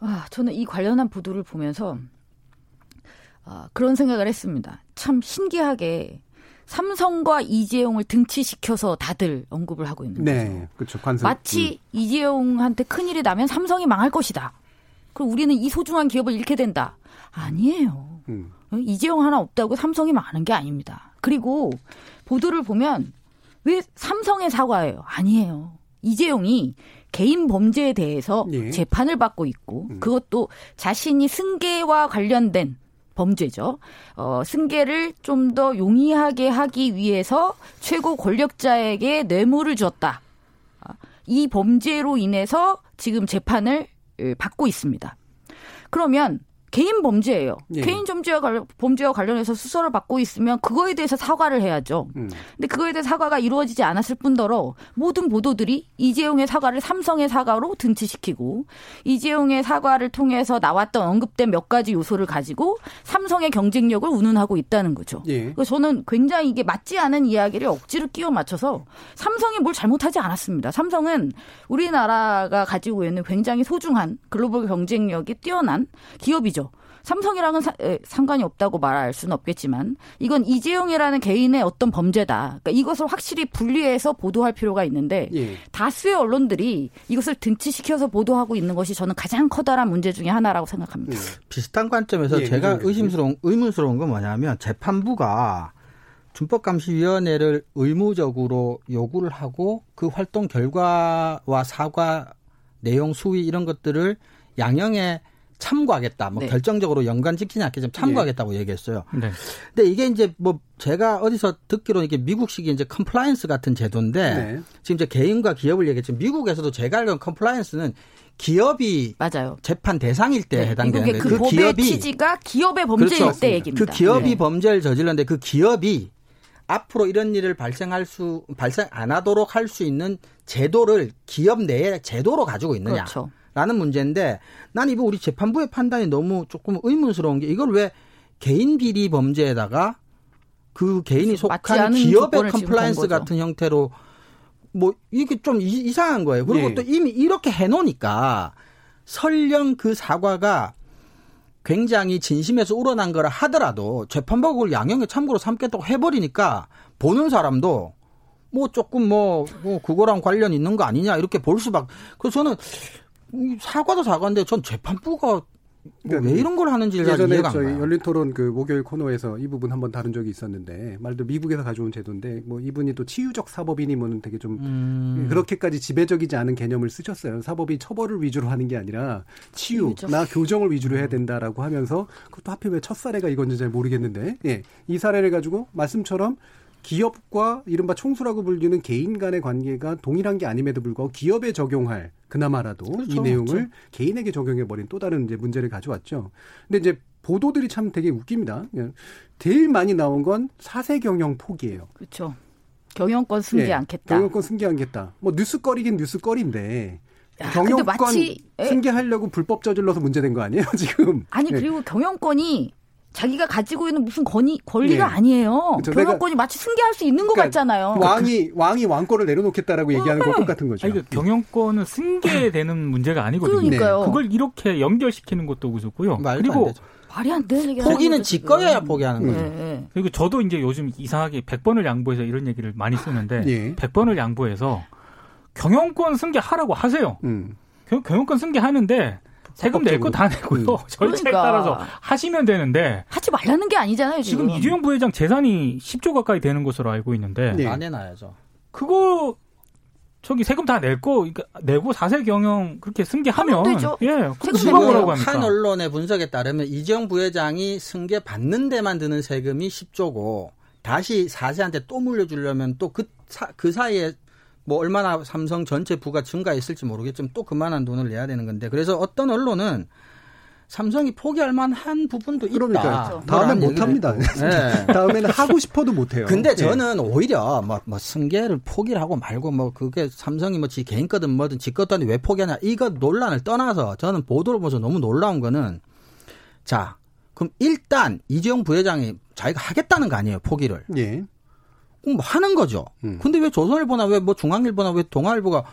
[SPEAKER 3] 아, 저는 이 관련한 보도를 보면서 아, 그런 생각을 했습니다. 참 신기하게 삼성과 이재용을 등치시켜서 다들 언급을 하고 있는 네, 거죠.
[SPEAKER 1] 그렇죠. 관습.
[SPEAKER 3] 마치 음. 이재용한테 큰 일이 나면 삼성이 망할 것이다. 그럼 우리는 이 소중한 기업을 잃게 된다. 아니에요. 음. 이재용 하나 없다고 삼성이 망하는 게 아닙니다. 그리고 보도를 보면 왜 삼성의 사과예요? 아니에요. 이재용이 개인 범죄에 대해서 예. 재판을 받고 있고 음. 그것도 자신이 승계와 관련된 범죄죠. 어, 승계를 좀 더 용이하게 하기 위해서 최고 권력자에게 뇌물을 줬다. 아, 이 범죄로 인해서 지금 재판을 받고 있습니다. 그러면 개인 범죄예요. 예. 개인 범죄와, 관련, 범죄와 관련해서 수사를 받고 있으면 그거에 대해서 사과를 해야죠. 음. 근데 그거에 대해 사과가 이루어지지 않았을 뿐더러 모든 보도들이 이재용의 사과를 삼성의 사과로 등치시키고 이재용의 사과를 통해서 나왔던 언급된 몇 가지 요소를 가지고 삼성의 경쟁력을 운운하고 있다는 거죠. 예. 그래서 저는 굉장히 이게 맞지 않은 이야기를 억지로 끼워 맞춰서 삼성이 뭘 잘못하지 않았습니다. 삼성은 우리나라가 가지고 있는 굉장히 소중한 글로벌 경쟁력이 뛰어난 기업이죠. 삼성이랑은 사, 에, 상관이 없다고 말할 수는 없겠지만 이건 이재용이라는 개인의 어떤 범죄다. 그러니까 이것을 확실히 분리해서 보도할 필요가 있는데 예. 다수의 언론들이 이것을 등치시켜서 보도하고 있는 것이 저는 가장 커다란 문제 중의 하나라고 생각합니다. 예.
[SPEAKER 5] 비슷한 관점에서 예, 제가 의심스러운 의문스러운 건 뭐냐면 재판부가 준법감시위원회를 의무적으로 요구를 하고 그 활동 결과와 사과 내용 수위 이런 것들을 양형에 참고하겠다. 뭐 네. 결정적으로 연관시키지 않게 좀 참고하겠다고 네. 얘기했어요. 네. 근데 이게 이제 뭐 제가 어디서 듣기로 이게 미국식의 이제 compliance 같은 제도인데 네. 지금 이제 개인과 기업을 얘기했지만 미국에서도 제가 알기로 compliance는 기업이 맞아요. 재판 대상일 때 네. 해당되는
[SPEAKER 3] 거예요. 그, 그 기업이 취지가 기업의 범죄일 그렇죠. 때 얘기입니다.
[SPEAKER 5] 그 기업이 네. 범죄를 저질렀는데 그 기업이 앞으로 이런 일을 발생할 수 발생 안 하도록 할 수 있는 제도를 기업 내에 제도로 가지고 있느냐. 그렇죠. 라는 문제인데 난 이거 우리 재판부의 판단이 너무 조금 의문스러운 게 이걸 왜 개인 비리 범죄에다가 그 개인이 속한 기업의 compliance 같은 형태로 뭐 이게 좀 이상한 거예요. 그리고 네. 또 이미 이렇게 해놓으니까 설령 그 사과가 굉장히 진심에서 우러난 거라 하더라도 재판부가 그걸 양형의 참고로 삼겠다고 해버리니까 보는 사람도 뭐 조금 뭐, 뭐 그거랑 관련 있는 거 아니냐 이렇게 볼 수밖. 그래서 저는 사과도 사과인데 전 재판부가 그러니까 왜 이런 걸 하는지
[SPEAKER 1] 예전에
[SPEAKER 5] 저희
[SPEAKER 1] 열린 토론 그 목요일 코너에서 이 부분 한번 다룬 적이 있었는데 말도 미국에서 가져온 제도인데 뭐 이분이 또 치유적 사법이니면 되게 좀 음. 그렇게까지 지배적이지 않은 개념을 쓰셨어요. 사법이 처벌을 위주로 하는 게 아니라 치유, 치유적. 나 교정을 위주로 해야 된다라고 하면서 그것도 하필 왜 첫 사례가 이건지 잘 모르겠는데 예. 이 사례를 가지고 말씀처럼 기업과 이른바 총수라고 불리는 개인 간의 관계가 동일한 게 아님에도 불구하고 기업에 적용할 그나마라도 그렇죠, 이 내용을 그렇죠. 개인에게 적용해 버린 또 다른 이제 문제를 가져왔죠. 근데 이제 보도들이 참 되게 웃깁니다. 제일 많이 나온 건 사세 경영 포기예요.
[SPEAKER 3] 그렇죠. 경영권 승계 네, 않겠다.
[SPEAKER 1] 경영권 승계 않겠다. 뭐 뉴스거리긴 뉴스거리인데 야, 경영권 마치, 승계하려고 불법 저질러서 문제된 거 아니에요 지금?
[SPEAKER 3] 아니 네. 그리고 경영권이 자기가 가지고 있는 무슨 권위, 권리가 네. 아니에요. 그렇죠. 경영권이 마치 승계할 수 있는 것 그러니까 같잖아요.
[SPEAKER 1] 왕이 왕이 왕권을 내려놓겠다라고 얘기하는 거 어, 똑같은 거죠.
[SPEAKER 4] 아니, 그 경영권은 승계되는 문제가 아니거든요.
[SPEAKER 3] 그러니까요.
[SPEAKER 4] 네. 그걸 이렇게 연결시키는 것도 그렇고요. 그리고
[SPEAKER 3] 말이 안 되는 얘기
[SPEAKER 5] 포기는 지꺼야 포기하는 거예요. 네, 네.
[SPEAKER 4] 그리고 저도 이제 요즘 이상하게 100번을 양보해서 이런 얘기를 많이 쓰는데 예. 100번을 양보해서 경영권 승계하라고 하세요. 음. 경영권 승계하는데 세금 낼 거 다 내고요. 음. 절차에 그러니까. 따라서 하시면 되는데
[SPEAKER 3] 하지 말라는 게 아니잖아요.
[SPEAKER 4] 지금, 지금 이재용 부회장 재산이 10조 가까이 되는 것으로 알고 있는데
[SPEAKER 5] 네. 안 해놔야죠.
[SPEAKER 4] 그거 저기 세금 다 낼거 그러니까 내고 사세 경영 그렇게 승계하면. 예,
[SPEAKER 5] 지금 뭐라고 합니까? 한 언론의 분석에 따르면 이재용 부회장이 승계 받는 데만 드는 세금이 10조고 다시 사세한테 또 물려주려면 또그 그 사이에 뭐 얼마나 삼성 전체 부가 증가했을지 모르겠지만 또 그만한 돈을 내야 되는 건데 그래서 어떤 언론은 삼성이 포기할 만한 부분도 있다. 그러니까
[SPEAKER 1] 다음엔 못 합니다. 네. 다음에는 하고 싶어도 못 해요.
[SPEAKER 5] 근데 네. 저는 네. 오히려 뭐, 뭐 승계를 포기를 하고 말고 뭐 그게 삼성이 뭐 지 개인 거든 뭐든 지 것도 아닌데 왜 포기하냐 이거 논란을 떠나서 저는 보도를 보면서 너무 놀라운 거는 자 그럼 일단 이재용 부회장이 자기가 하겠다는 거 아니에요 포기를. 예. 뭐 하는 거죠. 음. 근데 왜 조선일보나 왜 뭐 중앙일보나 왜 동아일보가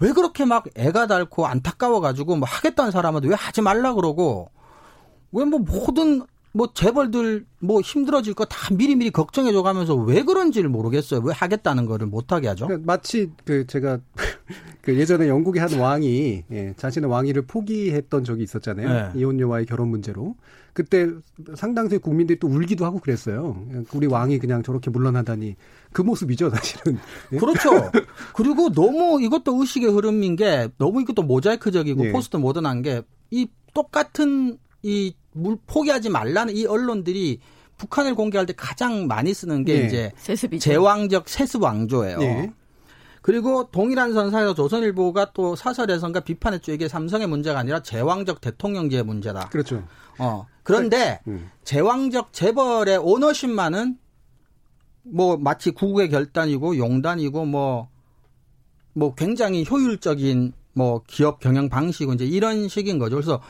[SPEAKER 5] 왜 그렇게 막 애가 닳고 안타까워 가지고 뭐 하겠다는 사람한테 왜 하지 말라 그러고 왜 뭐 모든 뭐 재벌들 뭐 힘들어질 거 다 미리미리 걱정해 줘 가면서 왜 그런지를 모르겠어요. 왜 하겠다는 거를 못 하게 하죠?
[SPEAKER 1] 그러니까 마치 그 제가 그 예전에 영국의 한 왕이 예, 자신의 왕위를 포기했던 적이 있었잖아요. 네. 이혼녀와의 결혼 문제로. 그때 상당수의 국민들이 또 울기도 하고 그랬어요. 우리 왕이 그냥 저렇게 물러나다니 그 모습이죠, 사실은.
[SPEAKER 5] 예? 그렇죠. 그리고 너무 이것도 의식의 흐름인 게 너무 이것도 모자이크적이고 예. 포스트 모던한 게 이 똑같은 이 물 포기하지 말라는 이 언론들이 북한을 공개할 때 가장 많이 쓰는 게 예. 이제 세습이죠. 제왕적 세습 왕조예요. 예. 그리고 동일한 선사에서 조선일보가 또 사설에선가 비판했죠. 이게 삼성의 문제가 아니라 제왕적 대통령제의 문제다.
[SPEAKER 1] 그렇죠.
[SPEAKER 5] 어. 그런데 음. 제왕적 재벌의 ownership만은 뭐 마치 구국의 결단이고 용단이고 뭐뭐 뭐 굉장히 효율적인 뭐 기업 경영 방식이고 이제 이런 식인 거죠. 그래서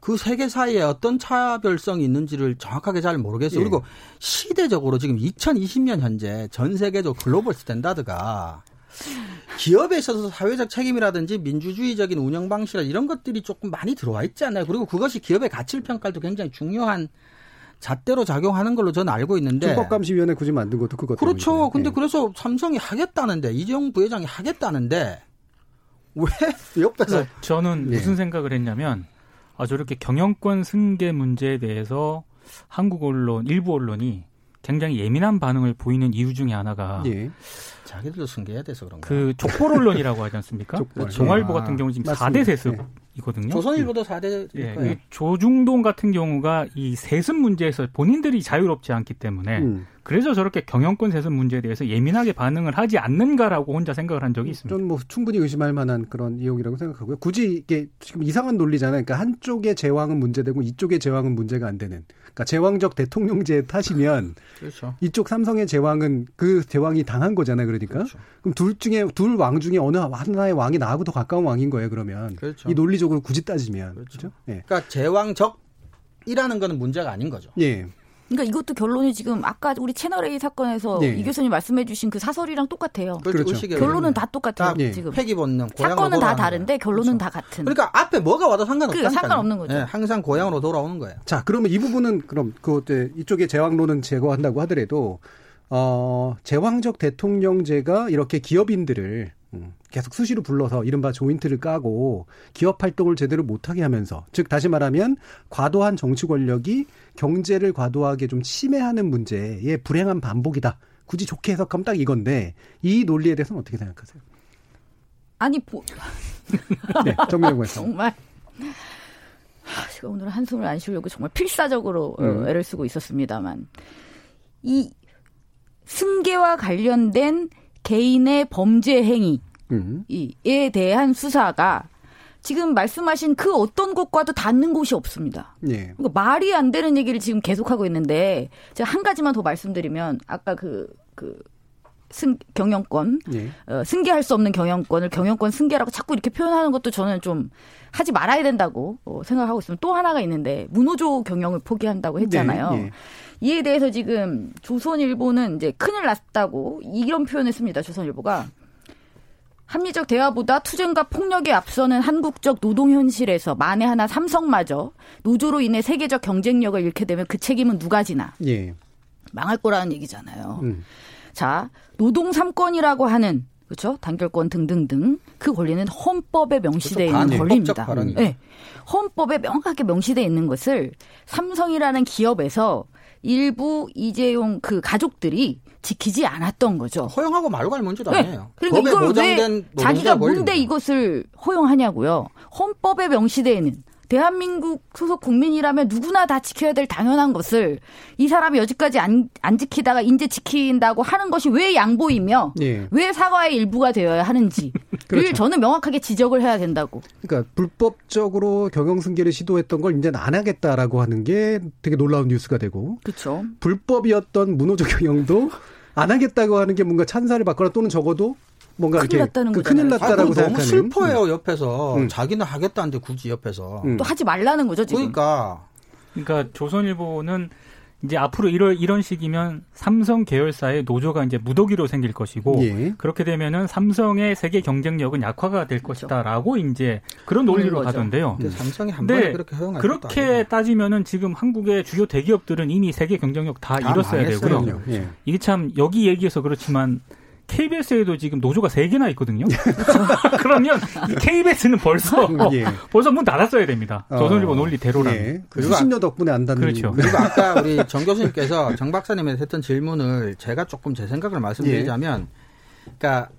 [SPEAKER 5] 그 세 개 사이에 어떤 차별성이 있는지를 정확하게 잘 모르겠어요. 예. 그리고 시대적으로 지금 2020년 현재 전 세계적 global standard가 기업에 있어서 사회적 책임이라든지 민주주의적인 운영 방식이나 이런 것들이 조금 많이 들어와 있잖아요. 그리고 그것이 기업의 가치를 평가도 굉장히 중요한 잣대로 작용하는 걸로 저는 알고 있는데.
[SPEAKER 1] 불법감시위원회 굳이 만든 것도 그것
[SPEAKER 5] 그렇죠. 때문이죠. 근데 네. 그래서 삼성이 하겠다는데 이재용 부회장이 하겠다는데 왜 옆에서
[SPEAKER 4] 저는 네. 무슨 생각을 했냐면 아 저렇게 경영권 승계 문제에 대해서 한국 언론 일부 언론이 굉장히 예민한 반응을 보이는 이유 중에 하나가 예.
[SPEAKER 5] 자기들도 승계해야 돼서 그런가.
[SPEAKER 4] 그 족보 언론이라고 하지 않습니까? 종알보 같은 경우 지금 아, 4대 세습 네. 이거든요.
[SPEAKER 5] 조선일보도 4대.
[SPEAKER 4] 예, 예. 조중동 같은 경우가 이 세습 문제에서 본인들이 자유롭지 않기 때문에 음. 그래서 저렇게 경영권 세습 문제에 대해서 예민하게 반응을 하지 않는가라고 혼자 생각을 한 적이 있습니다.
[SPEAKER 1] 저는 뭐 충분히 의심할 만한 그런 이용이라고 생각하고요. 굳이 이게 지금 이상한 논리잖아요. 그러니까 한쪽의 제왕은 문제되고 이쪽의 제왕은 문제가 안 되는. 그러니까 제왕적 대통령제 탓이면 그렇죠. 이쪽 삼성의 제왕은 그 제왕이 당한 거잖아요. 그러니까 그렇죠. 그럼 둘 중에 둘 왕 중에 어느 하나의 왕이 나하고 더 가까운 왕인 거예요. 그러면 그렇죠. 이 논리적으로 굳이 따지면 그렇죠. 그렇죠?
[SPEAKER 5] 예. 그러니까 제왕적 이라는 거는 문제가 아닌 거죠.
[SPEAKER 1] 예.
[SPEAKER 3] 그러니까 이것도 결론이 지금 아까 우리 채널 A 사건에서 네. 이 교수님 말씀해주신 그 사설이랑 똑같아요.
[SPEAKER 5] 그렇죠.
[SPEAKER 3] 결론은 다 똑같아요. 다 지금
[SPEAKER 5] 폐기 본능.
[SPEAKER 3] 사건은 다 다른데 결론은 그렇죠. 다 같은.
[SPEAKER 5] 그러니까 앞에 뭐가 와도 상관없다.
[SPEAKER 3] 상관없는 거죠. 네,
[SPEAKER 5] 항상 고향으로 돌아오는 거예요.
[SPEAKER 1] 자, 그러면 이 부분은 그럼 그 이쪽에 제왕론은 제거한다고 하더라도 어, 제왕적 대통령제가 이렇게 기업인들을 음, 계속 수시로 불러서 이른바 조인트를 까고 기업 활동을 제대로 못하게 하면서 즉 다시 말하면 과도한 정치 권력이 경제를 과도하게 좀 침해하는 문제의 불행한 반복이다. 굳이 좋게 해석하면 딱 이건데 이 논리에 대해서는 어떻게 생각하세요?
[SPEAKER 3] 아니 보...
[SPEAKER 1] 네, 정민영
[SPEAKER 3] 정말 제가 오늘 한숨을 안 쉬려고 정말 필사적으로 어, 음. 애를 쓰고 있었습니다만 이 승계와 관련된 개인의 범죄 행위에 음. 대한 수사가 지금 말씀하신 그 어떤 곳과도 닿는 곳이 없습니다. 예. 그러니까 말이 안 되는 얘기를 지금 계속하고 있는데 제가 한 가지만 더 말씀드리면 아까 그, 그, 승, 경영권, 예. 어, 승계할 수 없는 경영권을 경영권 승계라고 자꾸 이렇게 표현하는 것도 저는 좀 하지 말아야 된다고 어, 생각하고 있으면 또 하나가 있는데 문호조 경영을 포기한다고 했잖아요. 네, 네. 이에 대해서 지금 조선일보는 이제 큰일 났다고 이런 표현을 씁니다. 조선일보가. 합리적 대화보다 투쟁과 폭력에 앞서는 한국적 노동 현실에서 만에 하나 삼성마저 노조로 인해 세계적 경쟁력을 잃게 되면 그 책임은 누가 지나. 예. 망할 거라는 얘기잖아요. 음. 자, 노동 삼권이라고 하는 그렇죠? 단결권 등등등 그 권리는 헌법에 명시되어 그렇죠. 있는 권리입니다. 네. 헌법에 명확하게 명시되어 있는 것을 삼성이라는 기업에서 일부 이재용 그 가족들이 지키지 않았던 거죠.
[SPEAKER 5] 허용하고 말고 할 문제도 네. 아니에요.
[SPEAKER 3] 그러니까 이걸 왜 자기가 뭔데 이것을 허용하냐고요. 헌법에 명시되어 있는 대한민국 소속 국민이라면 누구나 다 지켜야 될 당연한 것을 이 사람이 여지까지 안, 안 지키다가 이제 지킨다고 하는 것이 왜 양보이며 예. 왜 사과의 일부가 되어야 하는지를 그렇죠. 저는 명확하게 지적을 해야 된다고.
[SPEAKER 1] 그러니까 불법적으로 경영 승계를 시도했던 걸 이제는 안 하겠다라고 하는 게 되게 놀라운 뉴스가 되고.
[SPEAKER 3] 그렇죠.
[SPEAKER 1] 불법이었던 문호조 경영도 안 하겠다고 하는 게 뭔가 찬사를 받거나 또는 적어도 뭔가 큰일 났다는 그 큰일 났다라고 아, 생각하는.
[SPEAKER 5] 너무 슬퍼요 음. 옆에서 음. 자기는 하겠다는데 굳이 옆에서
[SPEAKER 3] 음. 또 하지 말라는 거죠 지금.
[SPEAKER 5] 그러니까
[SPEAKER 4] 그러니까 조선일보는 이제 앞으로 이런 이런 식이면 삼성 계열사의 노조가 이제 무더기로 생길 것이고 예. 그렇게 되면은 삼성의 세계 경쟁력은 약화가 될 그렇죠. 것이다라고 이제 그런 논리로 가던데요.
[SPEAKER 5] 삼성이 한 번에 그렇게 허용할
[SPEAKER 4] 그렇게 따지면은 지금 한국의 주요 대기업들은 이미 세계 경쟁력 다, 다 잃었어야. 되고요. 예. 이게 참 여기 얘기해서 그렇지만 KBS에도 지금 노조가 3개나 있거든요. 그러면 KBS는 벌써 예. 벌써 문 닫았어야 됩니다. 어. 조선일보 논리대로라면. 예.
[SPEAKER 1] 그 수신료 덕분에 안다는
[SPEAKER 4] 그렇죠.
[SPEAKER 5] 그리고 아까 우리 정 교수님께서 정 박사님한테 했던 질문을 제가 조금 제 생각을 말씀드리자면 예. 그러니까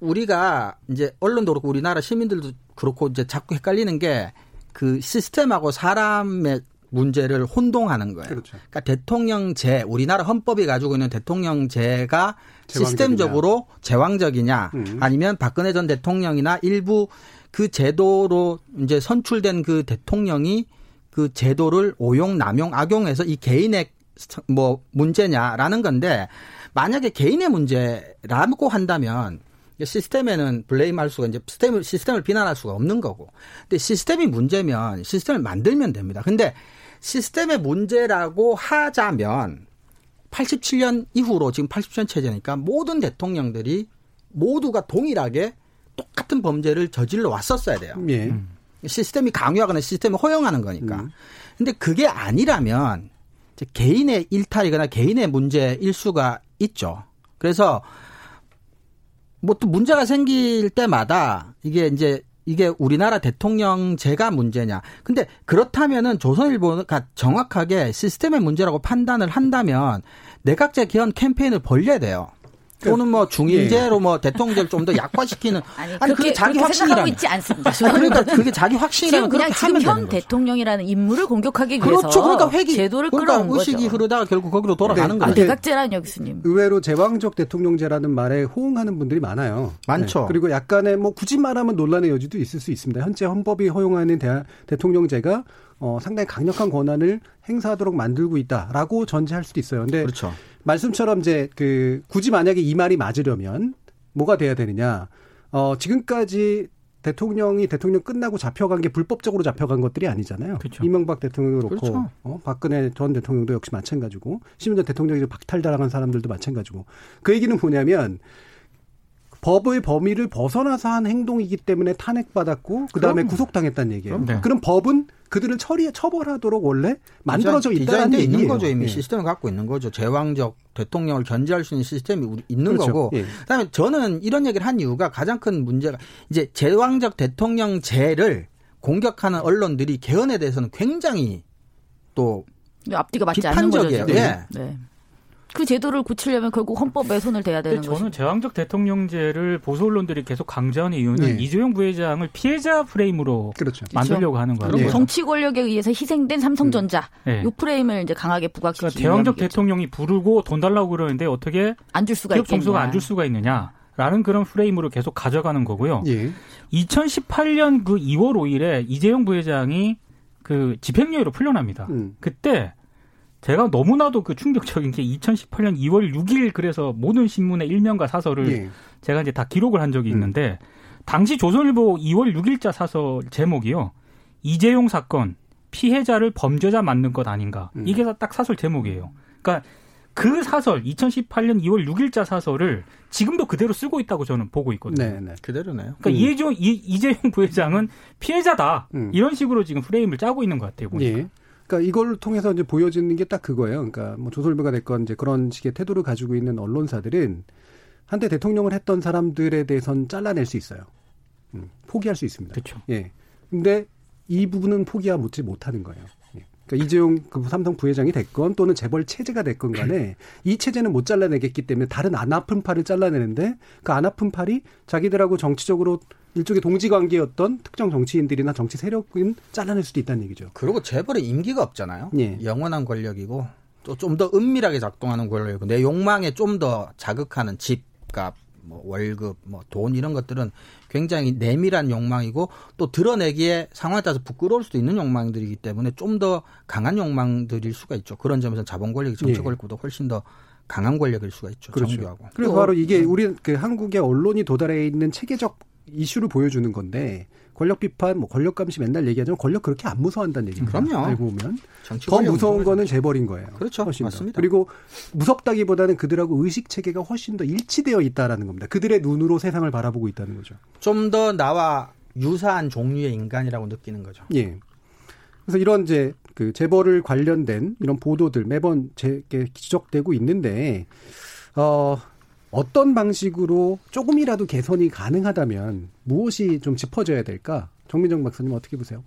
[SPEAKER 5] 우리가 이제 언론도 그렇고 우리나라 시민들도 그렇고 이제 자꾸 헷갈리는 게 그 시스템하고 사람의 문제를 혼동하는 거예요. 그렇죠. 그러니까 대통령제 우리나라 헌법이 가지고 있는 대통령제가 시스템적으로 제왕적이냐 음. 아니면 박근혜 전 대통령이나 일부 그 제도로 이제 선출된 그 대통령이 그 제도를 오용 남용 악용해서 이 개인의 뭐 문제냐라는 건데 만약에 개인의 문제라고 한다면 시스템에는 블레임할 수가 이제 시스템을 시스템을 비난할 수가 없는 거고. 근데 시스템이 문제면 시스템을 만들면 됩니다. 근데 시스템의 문제라고 하자면 87년 이후로 지금 80년 체제니까 모든 대통령들이 모두가 동일하게 똑같은 범죄를 저질러 왔었어야 돼요. 예. 시스템이 강요하거나 시스템을 허용하는 거니까. 음. 근데 그게 아니라면 개인의 일탈이거나 개인의 문제 일 수가 있죠. 그래서 뭐 또 문제가 생길 때마다 이게 이제 이게 우리나라 대통령제가 문제냐. 근데 그렇다면은 조선일보가 정확하게 시스템의 문제라고 판단을 한다면 내각제 개헌 캠페인을 벌려야 돼요. 또는 뭐 중인제로 예. 뭐 대통령제를 좀 더 약화시키는
[SPEAKER 3] 아니, 아니 그게 자기 확신이라고 있지 않습니다.
[SPEAKER 5] 그러니까 그게 자기 확신이라면
[SPEAKER 3] 그냥 지금 현 대통령이라는 인물을 공격하기
[SPEAKER 5] 위해서
[SPEAKER 3] 그렇죠.
[SPEAKER 5] 그러니까 회기
[SPEAKER 3] 제도를 그러니까 끌어온
[SPEAKER 5] 의식이
[SPEAKER 3] 거죠.
[SPEAKER 5] 흐르다가 결국 거기로 돌아가는
[SPEAKER 3] 네.
[SPEAKER 5] 거예요.
[SPEAKER 3] 대각제라는 교수님.
[SPEAKER 1] 의외로 제왕적 대통령제라는 말에 호응하는 분들이 많아요.
[SPEAKER 5] 많죠.
[SPEAKER 1] 네. 그리고 약간의 뭐 굳이 말하면 논란의 여지도 있을 수 있습니다. 현재 헌법이 허용하는 대, 대통령제가 어, 상당히 강력한 권한을 행사하도록 만들고 있다라고 전제할 수도 있어요. 근데
[SPEAKER 5] 그렇죠.
[SPEAKER 1] 말씀처럼 이제 그 굳이 만약에 이 말이 맞으려면 뭐가 돼야 되느냐? 어, 지금까지 대통령이 대통령 끝나고 잡혀간 게 불법적으로 잡혀간 것들이 아니잖아요. 그렇죠. 이명박 대통령도 그렇고 그렇죠. 어, 박근혜 전 대통령도 역시 마찬가지고 심지어 대통령이 박탈당한 사람들도 마찬가지고 그 얘기는 뭐냐면 법의 범위를 벗어나서 한 행동이기 때문에 탄핵받았고 그다음에 구속당했다는 얘기예요. 네. 그럼 법은 그들을 처리해 처벌하도록 원래 만들어져 있다는
[SPEAKER 5] 얘기예요. 있는 거죠. 이미 예. 시스템을 갖고 있는 거죠. 제왕적 대통령을 견제할 수 있는 시스템이 있는 그렇죠. 거고. 예. 그다음에 저는 이런 얘기를 한 이유가 가장 큰 문제가 이제 제왕적 대통령제를 공격하는 언론들이 개헌에 대해서는 굉장히 또
[SPEAKER 3] 앞뒤가 맞지 않는 거죠. 예. 네. 네. 그 제도를 고치려면 결국 헌법에 손을 대야 되는
[SPEAKER 4] 거죠. 저는 제왕적 대통령제를 보수 언론들이 계속 강조하는 이유는 네. 이재용 부회장을 피해자 프레임으로 그렇죠. 만들려고 그렇죠. 하는 거예요.
[SPEAKER 3] 네. 정치 권력에 의해서 희생된 삼성전자 네. 요 프레임을 이제 강하게 부각시키는
[SPEAKER 4] 그러니까 제왕적 대통령이 부르고 돈 달라고 그러는데 어떻게 안 줄 수가 기업 정수가 안 줄 수가 있느냐. 라는 그런 프레임으로 계속 가져가는 거고요. 예. 2018년 그 2월 5일에 이재용 부회장이 그 집행유예로 풀려납니다. 음. 그때 제가 너무나도 그 충격적인 게 2018년 2월 6일 그래서 모든 신문의 일면과 사설을 예. 제가 이제 다 기록을 한 적이 음. 있는데 당시 조선일보 2월 6일자 사설 제목이요. 이재용 사건 피해자를 범죄자 만든 것 아닌가. 음. 이게 딱 사설 제목이에요. 그러니까 그 사설 2018년 2월 6일자 사설을 지금도 그대로 쓰고 있다고 저는 보고 있거든요. 네, 네.
[SPEAKER 5] 그대로네요.
[SPEAKER 4] 그러니까 음. 이재용, 이재용 부회장은 피해자다. 음. 이런 식으로 지금 프레임을 짜고 있는 것 같아요. 보니까. 예.
[SPEAKER 1] 그러니까 이걸 통해서 이제 보여지는 게 딱 그거예요. 그러니까 뭐 조선일보가 됐건 이제 그런 식의 태도를 가지고 있는 언론사들은 한때 대통령을 했던 사람들에 대해선 잘라낼 수 있어요. 음, 포기할 수 있습니다.
[SPEAKER 4] 그렇죠.
[SPEAKER 1] 예. 근데 이 부분은 포기하지 못하는 거예요. 예. 그러니까 이재용 그 삼성 부회장이 됐건 또는 재벌 체제가 됐건 간에 이 체제는 못 잘라내겠기 때문에 다른 안 아픈 팔을 잘라내는데 그 안 아픈 팔이 자기들하고 정치적으로 일종의 동지 관계였던 특정 정치인들이나 정치 세력은 잘라낼 수도 있다는 얘기죠.
[SPEAKER 5] 그리고 재벌의 임기가 없잖아요. 예. 영원한 권력이고 또 좀 더 은밀하게 작동하는 권력이고 내 욕망에 좀 더 자극하는 집값, 뭐 월급, 뭐 돈 이런 것들은 굉장히 내밀한 욕망이고 또 드러내기에 상황에 따라서 부끄러울 수도 있는 욕망들이기 때문에 좀 더 강한 욕망들일 수가 있죠. 그런 점에서 자본 권력이 정치 권력보다 훨씬 더 강한 권력일 수가 있죠. 그렇죠. 정교하고.
[SPEAKER 1] 그래서 바로 이게 우리 그 한국의 언론이 도달해 있는 체계적 이슈를 보여주는 건데 권력 비판, 뭐 권력 감시 맨날 얘기하지만 권력 그렇게 안 무서워한다는 얘기입니다.
[SPEAKER 5] 그럼요.
[SPEAKER 1] 알고 보면 더 무서운 거는 재벌인 거예요.
[SPEAKER 5] 그렇죠. 훨씬 맞습니다.
[SPEAKER 1] 더. 그리고 무섭다기보다는 그들하고 의식 체계가 훨씬 더 일치되어 있다라는 겁니다. 그들의 눈으로 세상을 바라보고 있다는 거죠.
[SPEAKER 5] 좀 더 나와 유사한 종류의 인간이라고 느끼는 거죠.
[SPEAKER 1] 예. 그래서 이런 이제 그 재벌을 관련된 이런 보도들 매번 제게 지적되고 있는데 어 어떤 방식으로 조금이라도 개선이 가능하다면 무엇이 좀 짚어져야 될까? 정민정 박사님 어떻게 보세요?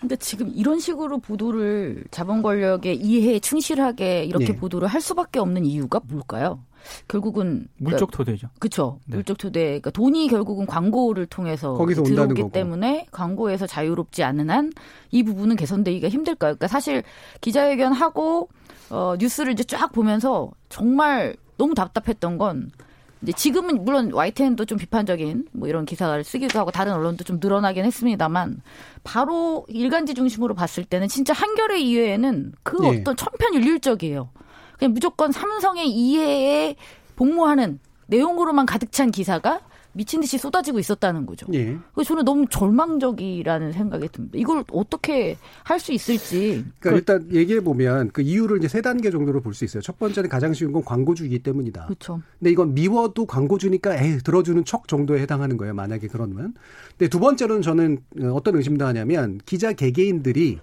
[SPEAKER 3] 근데 지금 이런 식으로 보도를 자본 권력의 이해에 충실하게 이렇게 네. 보도를 할 수밖에 없는 이유가 뭘까요? 결국은
[SPEAKER 4] 물적 그러니까 토대죠.
[SPEAKER 3] 그렇죠. 네. 물적 토대. 그러니까 돈이 결국은 광고를 통해서 거기서 들어오기 거고. 때문에 광고에서 자유롭지 않은 한 이 부분은 개선되기가 힘들까요? 그러니까 사실 기자회견 하고 어 뉴스를 이제 쫙 보면서 정말 너무 답답했던 건 이제 지금은 물론 YTN도 좀 비판적인 뭐 이런 기사를 쓰기도 하고 다른 언론도 좀 늘어나긴 했습니다만 바로 일간지 중심으로 봤을 때는 진짜 한겨레 이외에는 그 예. 어떤 천편일률적이에요. 그냥 무조건 삼성의 이해에 복무하는 내용으로만 가득 찬 기사가 미친 듯이 쏟아지고 있었다는 거죠. 예. 그래서 저는 너무 절망적이라는 생각이 듭니다. 이걸 어떻게 할 수 있을지.
[SPEAKER 1] 그러니까 그 일단 얘기해 보면 그 이유를 이제 세 단계 정도로 볼 수 있어요. 첫 번째는 가장 쉬운 건 광고주이기 때문이다.
[SPEAKER 3] 그렇죠.
[SPEAKER 1] 근데 이건 미워도 광고주니까 에 들어주는 척 정도에 해당하는 거예요. 만약에 그러면. 근데 두 번째로는 저는 어떤 의심도 하냐면 기자 개개인들이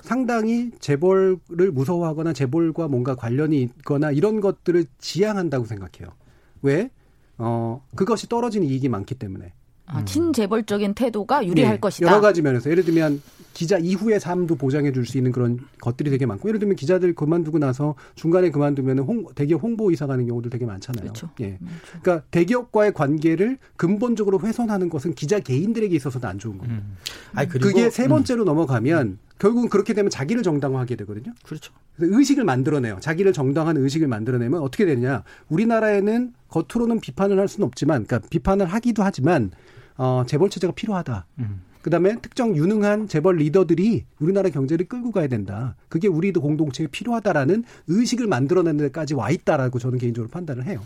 [SPEAKER 1] 상당히 재벌을 무서워하거나 재벌과 뭔가 관련이 있거나 이런 것들을 지향한다고 생각해요. 왜? 어, 그것이 떨어지는 이익이 많기 때문에.
[SPEAKER 3] 아, 친재벌적인 태도가 유리할 네, 것이다.
[SPEAKER 1] 여러 가지 면에서 예를 들면 기자 이후의 삶도 보장해 줄 수 있는 그런 것들이 되게 많고 예를 들면 기자들 그만두고 나서 중간에 그만두면 홍, 대기업 홍보 이사 가는 경우도 되게 많잖아요.
[SPEAKER 3] 그렇죠.
[SPEAKER 1] 예. 그렇죠. 그러니까 대기업과의 관계를 근본적으로 훼손하는 것은 기자 개인들에게 있어서도 안 좋은 겁니다. 음. 아니, 그리고, 그게 세 번째로 음. 넘어가면 결국은 그렇게 되면 자기를 정당화하게 되거든요.
[SPEAKER 5] 그렇죠.
[SPEAKER 1] 의식을 만들어내요. 자기를 정당한 의식을 만들어내면 어떻게 되느냐. 우리나라에는 겉으로는 비판을 할 수는 없지만, 그러니까 비판을 하기도 하지만, 어, 재벌 체제가 필요하다. 음. 그다음에 특정 유능한 재벌 리더들이 우리나라 경제를 끌고 가야 된다. 그게 우리도 공동체에 필요하다라는 의식을 만들어내는 데까지 와 있다라고 저는 개인적으로 판단을 해요.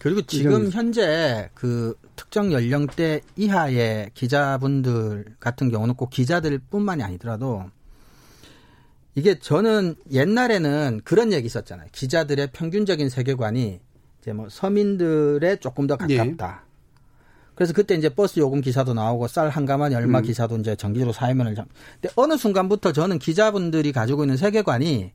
[SPEAKER 5] 그리고 지금 현재 그 특정 연령대 이하의 기자분들 같은 경우는 꼭 기자들뿐만이 아니더라도 이게 저는 옛날에는 그런 얘기 있었잖아요. 기자들의 평균적인 세계관이 이제 뭐 서민들의 조금 더 가깝다. 예. 그래서 그때 이제 버스 요금 기사도 나오고 쌀 한 가마니 얼마 음. 기사도 이제 정기적으로 사회면을 장. 근데 어느 순간부터 저는 기자분들이 가지고 있는 세계관이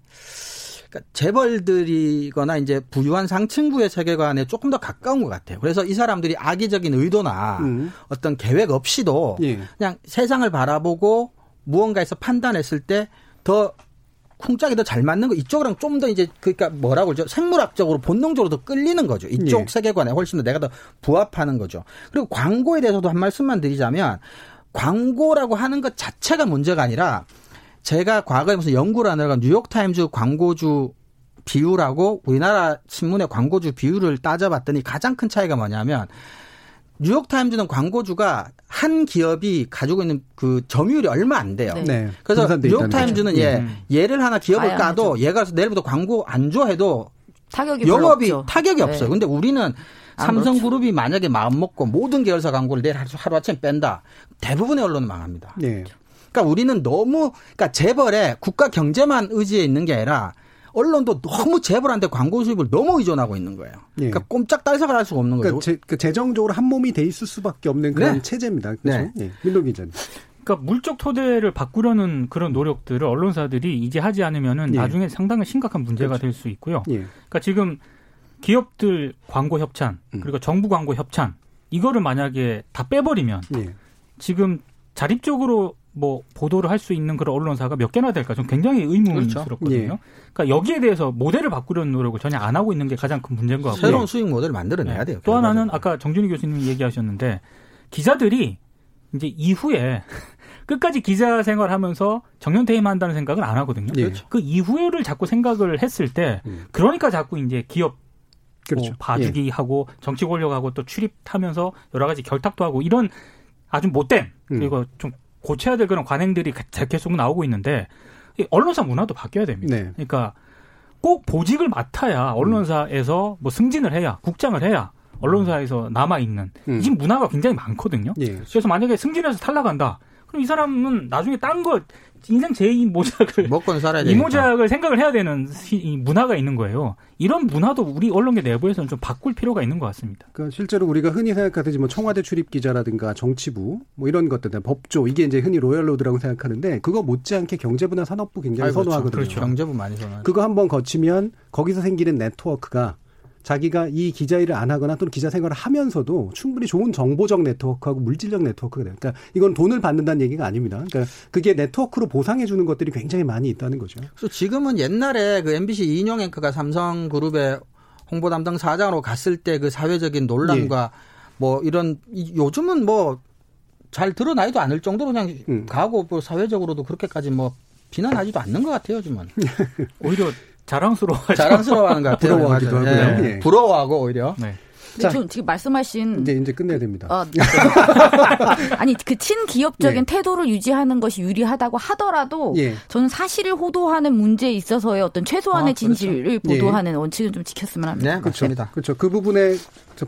[SPEAKER 5] 그러니까 재벌들이거나 이제 부유한 상층부의 세계관에 조금 더 가까운 것 같아요. 그래서 이 사람들이 악의적인 의도나 음. 어떤 계획 없이도 예. 그냥 세상을 바라보고 무언가에서 판단했을 때 더 쿵짝이 더 잘 맞는 거 이쪽이랑 좀 더 이제 그러니까 뭐라고 그러죠? 생물학적으로 본능적으로 더 끌리는 거죠. 이쪽 예. 세계관에 훨씬 더 내가 더 부합하는 거죠. 그리고 광고에 대해서도 한 말씀만 드리자면 광고라고 하는 것 자체가 문제가 아니라 제가 과거에 무슨 연구를 하느라 뉴욕타임즈 광고주 비율하고 우리나라 신문의 광고주 비율을 따져봤더니 가장 큰 차이가 뭐냐면 뉴욕타임즈는 광고주가 한 기업이 가지고 있는 그 점유율이 얼마 안 돼요. 네. 네. 그래서 뉴욕타임즈는 예, 음. 얘를 하나 기업을 까도 얘가 내일부터 광고 안 줘해도 타격이 영업이 없죠. 타격이 네. 없어요. 근데 우리는 삼성그룹이 만약에 마음 먹고 모든 계열사 광고를 내일 하루 아침에 뺀다. 대부분의 언론은 망합니다. 네. 그러니까 우리는 너무 그러니까 재벌에 국가 경제만 의지해 있는 게 아니라 언론도 너무 재벌한테 광고 수입을 너무 의존하고 있는 거예요. 예. 그러니까 꼼짝 달싹을 할 수가 없는 그러니까 거죠.
[SPEAKER 1] 그 재정적으로 한 몸이 돼 있을 수밖에 없는 그런 네. 체제입니다. 그렇죠? 네. 예. 민동 기자님.
[SPEAKER 4] 그러니까 물적 토대를 바꾸려는 그런 노력들을 언론사들이 이제 하지 않으면은 예. 나중에 상당히 심각한 문제가 그렇죠. 될수 있고요. 예. 그러니까 지금 기업들 광고 협찬 음. 그리고 정부 광고 협찬 이거를 만약에 다 빼버리면 예. 지금 자립적으로 뭐 보도를 할 수 있는 그런 언론사가 몇 개나 될까 좀 굉장히 의문스럽거든요. 그렇죠. 예. 그러니까 여기에 대해서 모델을 바꾸려는 노력을 전혀 안 하고 있는 게 가장 큰 문제인 것 같고요.
[SPEAKER 5] 새로운 수익 모델을 만들어내야 네. 돼요.
[SPEAKER 4] 또 하나는 아까 정준희 교수님 얘기하셨는데 기자들이 이제 이후에 끝까지 기자 생활하면서 정년 퇴임한다는 생각을 안 하거든요. 예. 그 이후를 자꾸 생각을 했을 때 음. 그러니까 자꾸 이제 기업 그렇죠. 뭐 봐주기 예. 하고 정치 권력하고 또 출입하면서 여러 가지 결탁도 하고 이런 아주 못된 음. 그리고 좀 고쳐야 될 그런 관행들이 계속 나오고 있는데 언론사 문화도 바뀌어야 됩니다. 네. 그러니까 꼭 보직을 맡아야 언론사에서 뭐 승진을 해야 국장을 해야 언론사에서 남아 있는 음. 지금 문화가 굉장히 많거든요. 예. 그래서 만약에 승진해서 탈락한다. 그럼 이 사람은 나중에 딴거 인생 제2 모작을
[SPEAKER 5] 먹고 살아야
[SPEAKER 4] 이 모작을 생각을 해야 되는 문화가 있는 거예요. 이런 문화도 우리 언론계 내부에서는 좀 바꿀 필요가 있는 것 같습니다.
[SPEAKER 1] 그러니까 실제로 우리가 흔히 생각하듯이 뭐 청와대 출입 기자라든가 정치부 뭐 이런 것들, 법조 이게 이제 흔히 로열로드라고 생각하는데 그거 못지않게 경제부나 산업부 굉장히 아이, 그렇죠. 선호하거든요.
[SPEAKER 5] 그렇죠. 경제부 많이 선호.
[SPEAKER 1] 그거 한번 거치면 거기서 생기는 네트워크가 자기가 이 기자 일을 안 하거나 또는 기자 생활을 하면서도 충분히 좋은 정보적 네트워크하고 물질적 네트워크가 돼요. 그러니까 이건 돈을 받는다는 얘기가 아닙니다. 그러니까 그게 네트워크로 보상해 주는 것들이 굉장히 많이 있다는 거죠.
[SPEAKER 5] 그래서 지금은 옛날에 그 MBC 이인영 앵커가 삼성그룹의 홍보 담당 사장으로 갔을 때 그 사회적인 논란과 예. 뭐 이런 요즘은 뭐 잘 드러나지도 않을 정도로 그냥 음. 가고 뭐 사회적으로도 그렇게까지 뭐 비난하지도 않는 것 같아요, 요즘은.
[SPEAKER 4] 오히려 자랑스러워
[SPEAKER 5] 자랑스러워하는 것 같아요.
[SPEAKER 1] 부러워하기도 하고요. 예.
[SPEAKER 5] 예. 부러워하고 오히려. 네.
[SPEAKER 3] 자, 좀 지금 말씀하신
[SPEAKER 1] 이제 이제 끝내야 됩니다. 어, 네.
[SPEAKER 3] 아니 그 친기업적인 예. 태도를 유지하는 것이 유리하다고 하더라도 예. 저는 사실을 호도하는 문제에 있어서의 어떤 최소한의 아, 그렇죠. 진실을 예. 보도하는 원칙은 좀 지켰으면 합니다.
[SPEAKER 5] 네, 그렇습니다.
[SPEAKER 1] 그렇죠. 그 부분에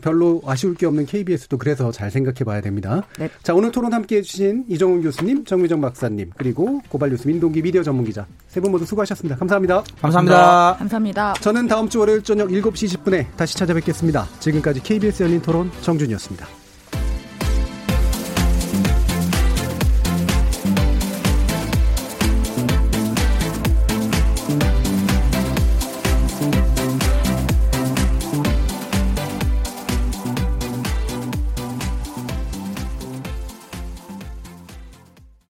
[SPEAKER 1] 별로 아쉬울 게 없는 KBS도 그래서 잘 생각해 봐야 됩니다. 네. 자, 오늘 토론 함께 해주신 이정훈 교수님, 정미정 박사님, 그리고 고발 뉴스 민동기 미디어 전문 기자 세 분 모두 수고하셨습니다. 감사합니다.
[SPEAKER 5] 감사합니다.
[SPEAKER 3] 감사합니다.
[SPEAKER 1] 저는 다음 주 월요일 저녁 7시 10분에 다시 찾아뵙겠습니다. 지금까지 KBS 열린 토론 정준이었습니다.